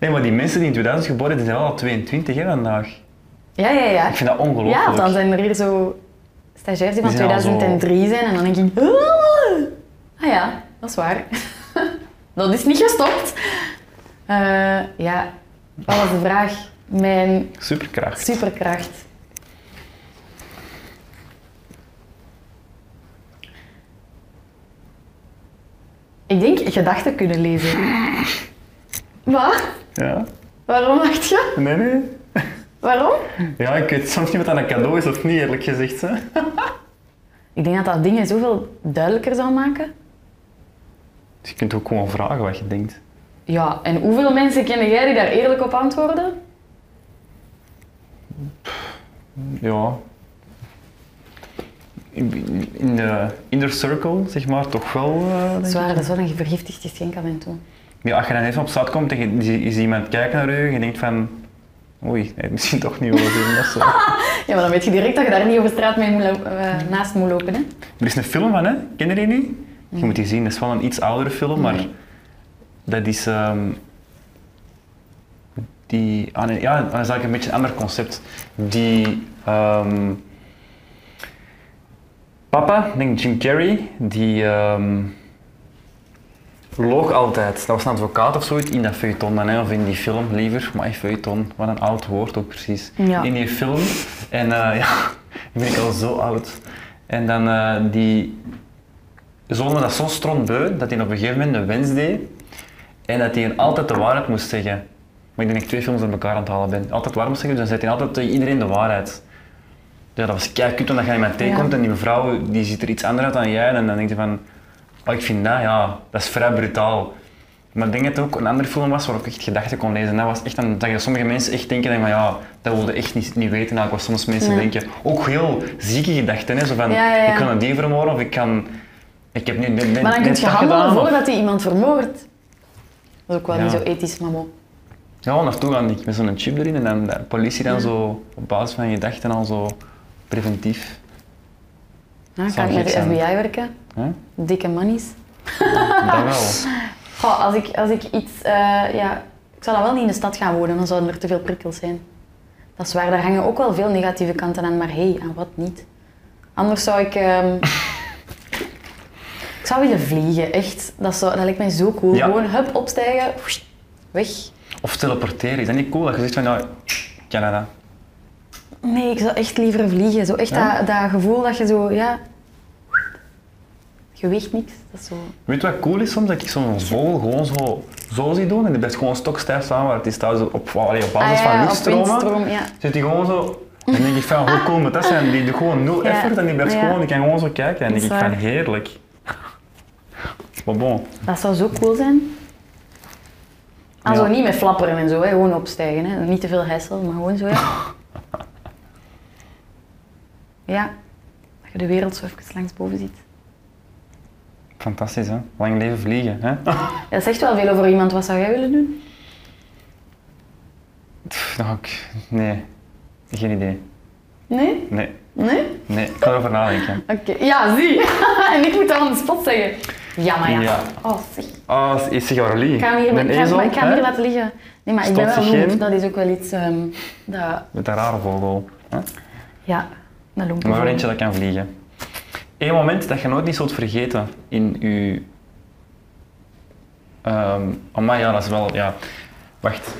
Nee, maar die mensen die in 2000 geboren zijn, zijn wel al 22 hè, vandaag. Ja, ja, ja. Ik vind dat ongelooflijk. Ja, dan zijn er hier zo stagiairs die van Die zijn al zo- 2003 zijn en dan denk ik... "Ah." Ah ja, dat is waar. dat is niet gestopt. Eh, ja, wat was de vraag? Mijn Superkracht. superkracht. Ik denk gedachten kunnen lezen. Wat? Ja? Waarom dacht je? Nee, nee. Waarom? Ja, ik weet soms niet wat dat een cadeau is of niet, eerlijk gezegd. Hè. Ik denk dat dat dingen zoveel duidelijker zal maken. Dus je kunt ook gewoon vragen wat je denkt. Ja, en hoeveel mensen kennen jij die daar eerlijk op antwoorden? Ja. In de inner circle, zeg maar, toch wel. eh, ik. Zwaar, dat is wel een vergiftigd geschenk af en toe. Ja, als je dan even op straat komt en je, ziet iemand kijken naar je, je denkt van... Oei, heeft misschien toch niet willen doen. Dat is zo. Ja, maar dan weet je direct dat je daar niet over straat mee moet eh, naast moet lopen. Hè? Er is een film van, hè? Ken je die niet? Je moet die zien, dat is wel een iets oudere film, maar Nee. dat is... ehm, die, ah, nee, ja, dat is eigenlijk een beetje een ander concept. Die... ehm, papa, ik denk Jim Carrey, die... ehm, loog altijd. Dat was een advocaat of zoiets in dat feuilleton dan, hè, of in die film liever. Maar feuilleton, wat een oud woord ook precies. Ja. In die film. En eh, ja, ben ik al zo oud. En dan eh, die zoon dat zo strontbeu dat hij op een gegeven moment een wens deed. En dat hij altijd de waarheid moest zeggen. Maar ik denk dat ik twee films aan elkaar aan het halen ben. Altijd waar moest zeggen, dus dan zei hij altijd tegen iedereen de waarheid. Ja, dat was kut, omdat je iemand tegenkomt Ja. en die mevrouw die ziet er iets anders uit dan jij. En dan denk je van, oh, ik vind dat, ja, dat is vrij brutaal. Maar ik denk dat het ook een andere film was waarop ik echt gedachten kon lezen. Dat was echt dan, dat je sommige mensen echt denken van ja, dat wilde echt niet, niet weten. Nou, ik was soms mensen Nee. denken, ook heel zieke gedachten. Hè, zo van, Ja, ja, ja. ik kan een die vermoorden of ik kan... Ik heb nu net, Maar dan kun je handelen voordat hij iemand vermoordt. Dat is ook wel niet zo ethisch, bon. Ja, naartoe gaan ik met zo'n chip erin en dan de politie dan zo op basis van je gedachten al zo preventief. Zou kan ik met de. FBI werken? Dikke monies. Dat wel. Goh, als, ik, als ik iets... eh, ja, ik zou dan wel niet in de stad gaan wonen, dan zouden er te veel prikkels zijn. Dat is waar, daar hangen ook wel veel negatieve kanten aan, maar hé, hey, aan wat niet? Anders zou ik... ehm, ik zou willen vliegen, echt. Dat, zou, dat lijkt mij zo cool. Ja. Gewoon, hup, opstijgen, weg. Of teleporteren, is dat niet cool? Dat je zegt van, ja, Canada. Nee, ik zou echt liever vliegen. Zo echt Ja? dat, dat gevoel dat je zo, ja... Je weegt niks. Dat is zo... Weet je wat cool is soms? Dat ik zo'n vogel gewoon zo, zo zie doen en die blijft gewoon stokstijf staan waar het is thuis op, allee, op basis Ah, ja, van luchtstromen. ja. Zit die gewoon zo... Dan denk ik van, hoe cool moet dat zijn? Die doet gewoon nul Ja. effort en die blijft gewoon, die kan gewoon zo kijken. En denk ik van, heerlijk. Maar bon. Dat zou zo cool zijn. Also Ja. niet met flapperen en zo, hè. gewoon opstijgen. Hè. Niet te veel hessel, maar gewoon zo. Ja. ja, dat je de wereld zo even langsboven ziet. Fantastisch, hè? Lang leven vliegen, hè? Dat zegt wel veel over iemand. Wat zou jij willen doen? Pff, nou, ik... Nee. Geen idee. Nee? Nee. Nee? Nee. Ik ga erover nadenken. Oké, ja, zie. en ik moet dat aan de spot zeggen. Ja, maar ja. Ja. Oh, zeg. Ah, is zich Aurelie. Ik ga hem hier, ik ezel, ik ga laten liggen. Nee, maar ik ben wel geen? Dat is ook wel iets... ehm, dat... Met een rare vogel. Hè? Ja, dat loemp. Maar eentje dat kan vliegen. Eén moment dat je nooit niet zult vergeten in je... Ehm maar ja, dat is wel... Ja. Wacht.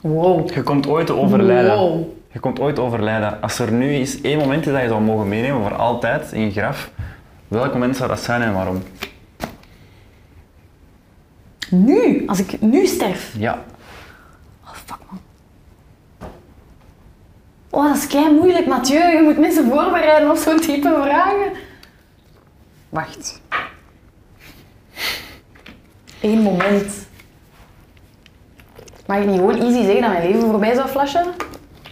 Wow. Je komt ooit te overlijden. Wow. Je komt ooit te overlijden. Als er nu is één moment is dat je zou mogen meenemen voor altijd in je graf, welk moment zou dat zijn en waarom? Nu, als ik nu sterf. Ja. Oh, fuck man. Oh, dat is kei moeilijk, Mathieu. Je moet mensen voorbereiden op zo'n type vragen. Wacht. Eén moment. Mag ik niet gewoon easy zeggen dat mijn leven voorbij zou flashen?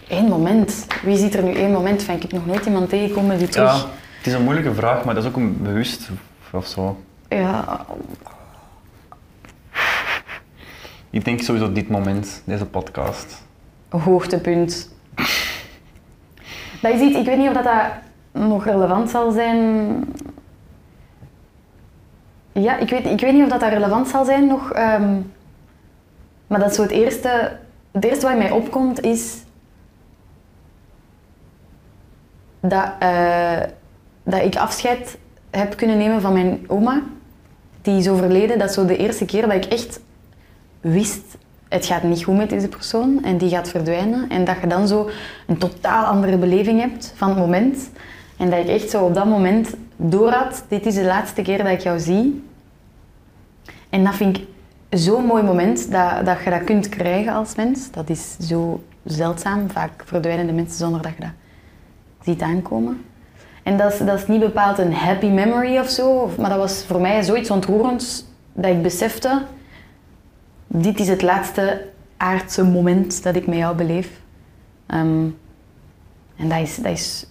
Eén moment. Wie ziet er nu één moment van? Ik heb nog nooit iemand tegengekomen die terug... ja. Het is een moeilijke vraag, maar dat is ook een bewust of zo. Ja, Ik denk sowieso dit moment, deze podcast. hoogtepunt. Dat is iets, ik weet niet of dat, dat nog relevant zal zijn. Ja, ik weet, ik weet niet of dat, dat relevant zal zijn nog. ehm, maar dat zo het eerste, het eerste wat mij opkomt is dat, eh, dat ik afscheid heb kunnen nemen van mijn oma. Die is overleden. Dat is zo de eerste keer dat ik echt wist, het gaat niet goed met deze persoon en die gaat verdwijnen. En dat je dan zo een totaal andere beleving hebt van het moment. En dat ik echt zo op dat moment door had, dit is de laatste keer dat ik jou zie. En dat vind ik zo'n mooi moment, dat, dat je dat kunt krijgen als mens. Dat is zo zeldzaam. Vaak verdwijnen de mensen zonder dat je dat ziet aankomen. En dat is, dat is niet bepaald een happy memory of zo, maar dat was voor mij zoiets ontroerends dat ik besefte dit is het laatste aardse moment dat ik met jou beleef. Ehm, en dat is, dat is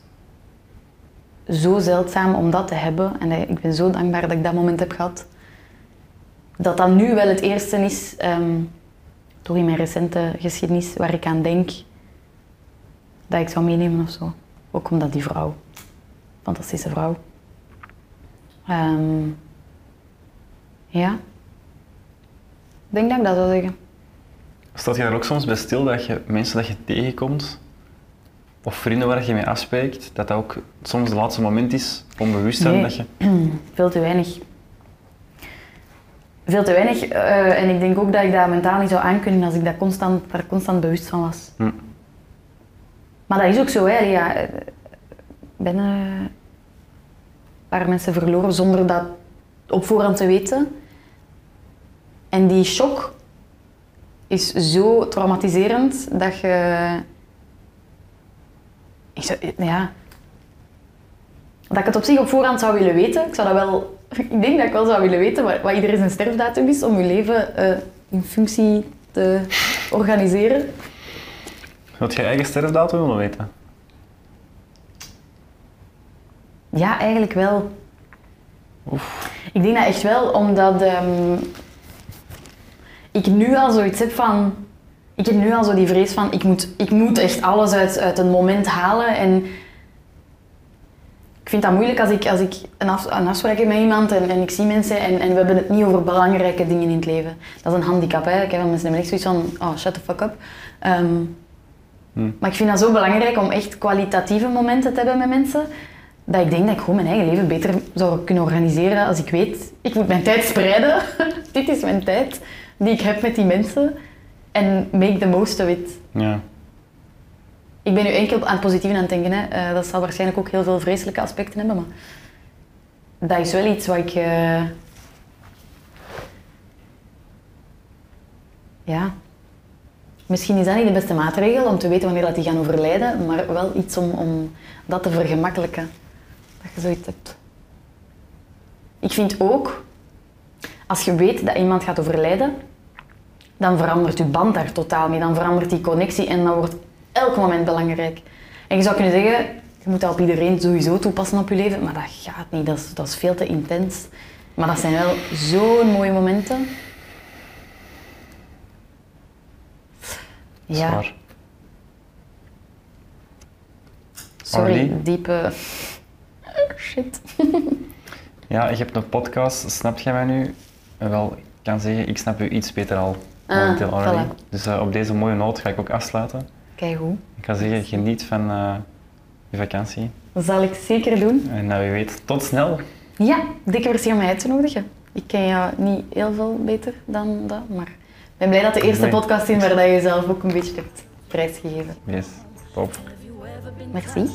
zo zeldzaam om dat te hebben. En ik ben zo dankbaar dat ik dat moment heb gehad. Dat dat nu wel het eerste is, ehm, toch in mijn recente geschiedenis, waar ik aan denk dat ik zou meenemen of zo. Ook omdat die vrouw, fantastische vrouw. Ehm, ja. Ik denk dat ik dat zou zeggen. Staat je daar ook soms bij stil dat je mensen dat je tegenkomt, of vrienden waar je mee afspreekt, dat dat ook soms het laatste moment is, onbewust zijn Nee. dat je... Veel te weinig. Veel te weinig. eh, en ik denk ook dat ik dat mentaal niet zou aankunnen als ik dat constant, daar constant bewust van was. Hm. Maar dat is ook zo, hè. Ja, eh, ik ben eh, een paar mensen verloren zonder dat op voorhand te weten. En die shock is zo traumatiserend dat je... Ik zou, ja, dat ik het op zich op voorhand zou willen weten. Ik zou dat wel... Ik denk dat ik wel zou willen weten wat, wat iedereen zijn sterfdatum is om je leven eh, in functie te organiseren. Wilt je eigen sterfdatum willen weten? Ja, eigenlijk wel. Ik denk dat echt wel, omdat ehm, ik nu al zoiets heb van... ik heb nu al zo die vrees van, ik moet, ik moet echt alles uit, uit een moment halen. En ik vind dat moeilijk als ik, als ik een, af, een afspraak heb met iemand en, en ik zie mensen en, en we hebben het niet over belangrijke dingen in het leven. Dat is een handicap, hè. Ik heb mensen echt zoiets van, oh, shut the fuck up. Ehm, Maar ik vind dat zo belangrijk om echt kwalitatieve momenten te hebben met mensen, dat ik denk dat ik gewoon mijn eigen leven beter zou kunnen organiseren als ik weet, ik moet mijn tijd spreiden. Dit is mijn tijd die ik heb met die mensen. En make the most of it. Ja. Ik ben nu enkel aan het positieve aan het denken. Hè. Eh, dat zal waarschijnlijk ook heel veel vreselijke aspecten hebben, maar dat is wel iets wat ik... eh, Ja. Misschien is dat niet de beste maatregel om te weten wanneer dat die gaan overlijden, maar wel iets om, om dat te vergemakkelijken. Dat je zoiets hebt. Ik vind ook, als je weet dat iemand gaat overlijden, dan verandert je band daar totaal mee. Dan verandert die connectie en dan wordt elk moment belangrijk. En je zou kunnen zeggen, je moet dat op iedereen sowieso toepassen op je leven, maar dat gaat niet. Dat is, dat is veel te intens. Maar dat zijn wel zo'n mooie momenten. Ja, Zwaar. sorry, Orly? diepe... Shit. Ja, je hebt een podcast, snap jij mij nu? Eh, Wel, ik kan zeggen, ik snap u iets beter al. Ah, momenteel already. voilà. Dus eh, op deze mooie noot ga ik ook afsluiten. Kijk hoe. Ik ga zeggen, geniet van eh, je vakantie. Dat zal ik zeker doen. En uh, wie weet, tot snel. Ja, dikke merci om mij uit te nodigen. Ik ken jou niet heel veel beter dan dat, maar ik ben blij dat de eerste Nee. podcast is waar dat je jezelf ook een beetje hebt prijsgegeven. Yes, top. Merci.